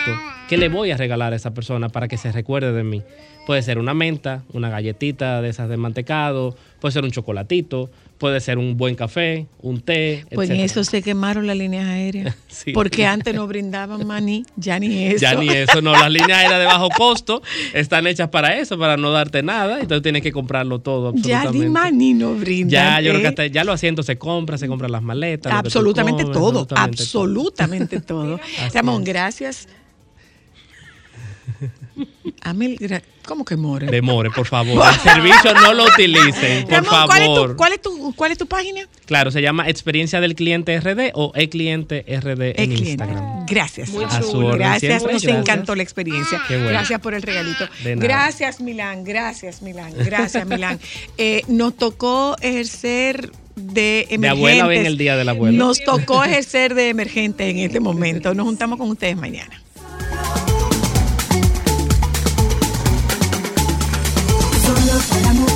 qué le voy a regalar a esa persona para que se recuerde de mí. Puede ser una menta, una galletita de esas de mantecado, puede ser un chocolatito, puede ser un buen café, un té. Pues en eso se quemaron las líneas aéreas. Sí. Porque antes no brindaban maní, ya ni eso. Ya ni eso, no. Las líneas aéreas de bajo costo están hechas para eso, para no darte nada. Entonces tienes que comprarlo todo. Ya ni maní no brindan. Ya, yo creo que ¿eh? hasta ya los asientos se compran, se compran las maletas. Absolutamente comes, todo, absolutamente todo. absolutamente todo. Ramón, gracias. Amel, ¿cómo que more? De More, por favor. El servicio no lo utilicen, por Ramón, ¿cuál es, favor. tu, cuál, es tu, ¿Cuál es tu página? Claro, se llama Experiencia del Cliente RD o E-Cliente RD en E-Cliente. Instagram. Gracias. Muy A su orden Gracias, nos gracias. encantó la experiencia. Qué bueno. Gracias por el regalito. De nada. Gracias, Milán. Gracias, Milán. Gracias, Milán. Eh, nos tocó ejercer de emergentes. De abuela ven el día del abuelo. Nos tocó ejercer de emergente en este momento. Nos juntamos con ustedes mañana. Solo para.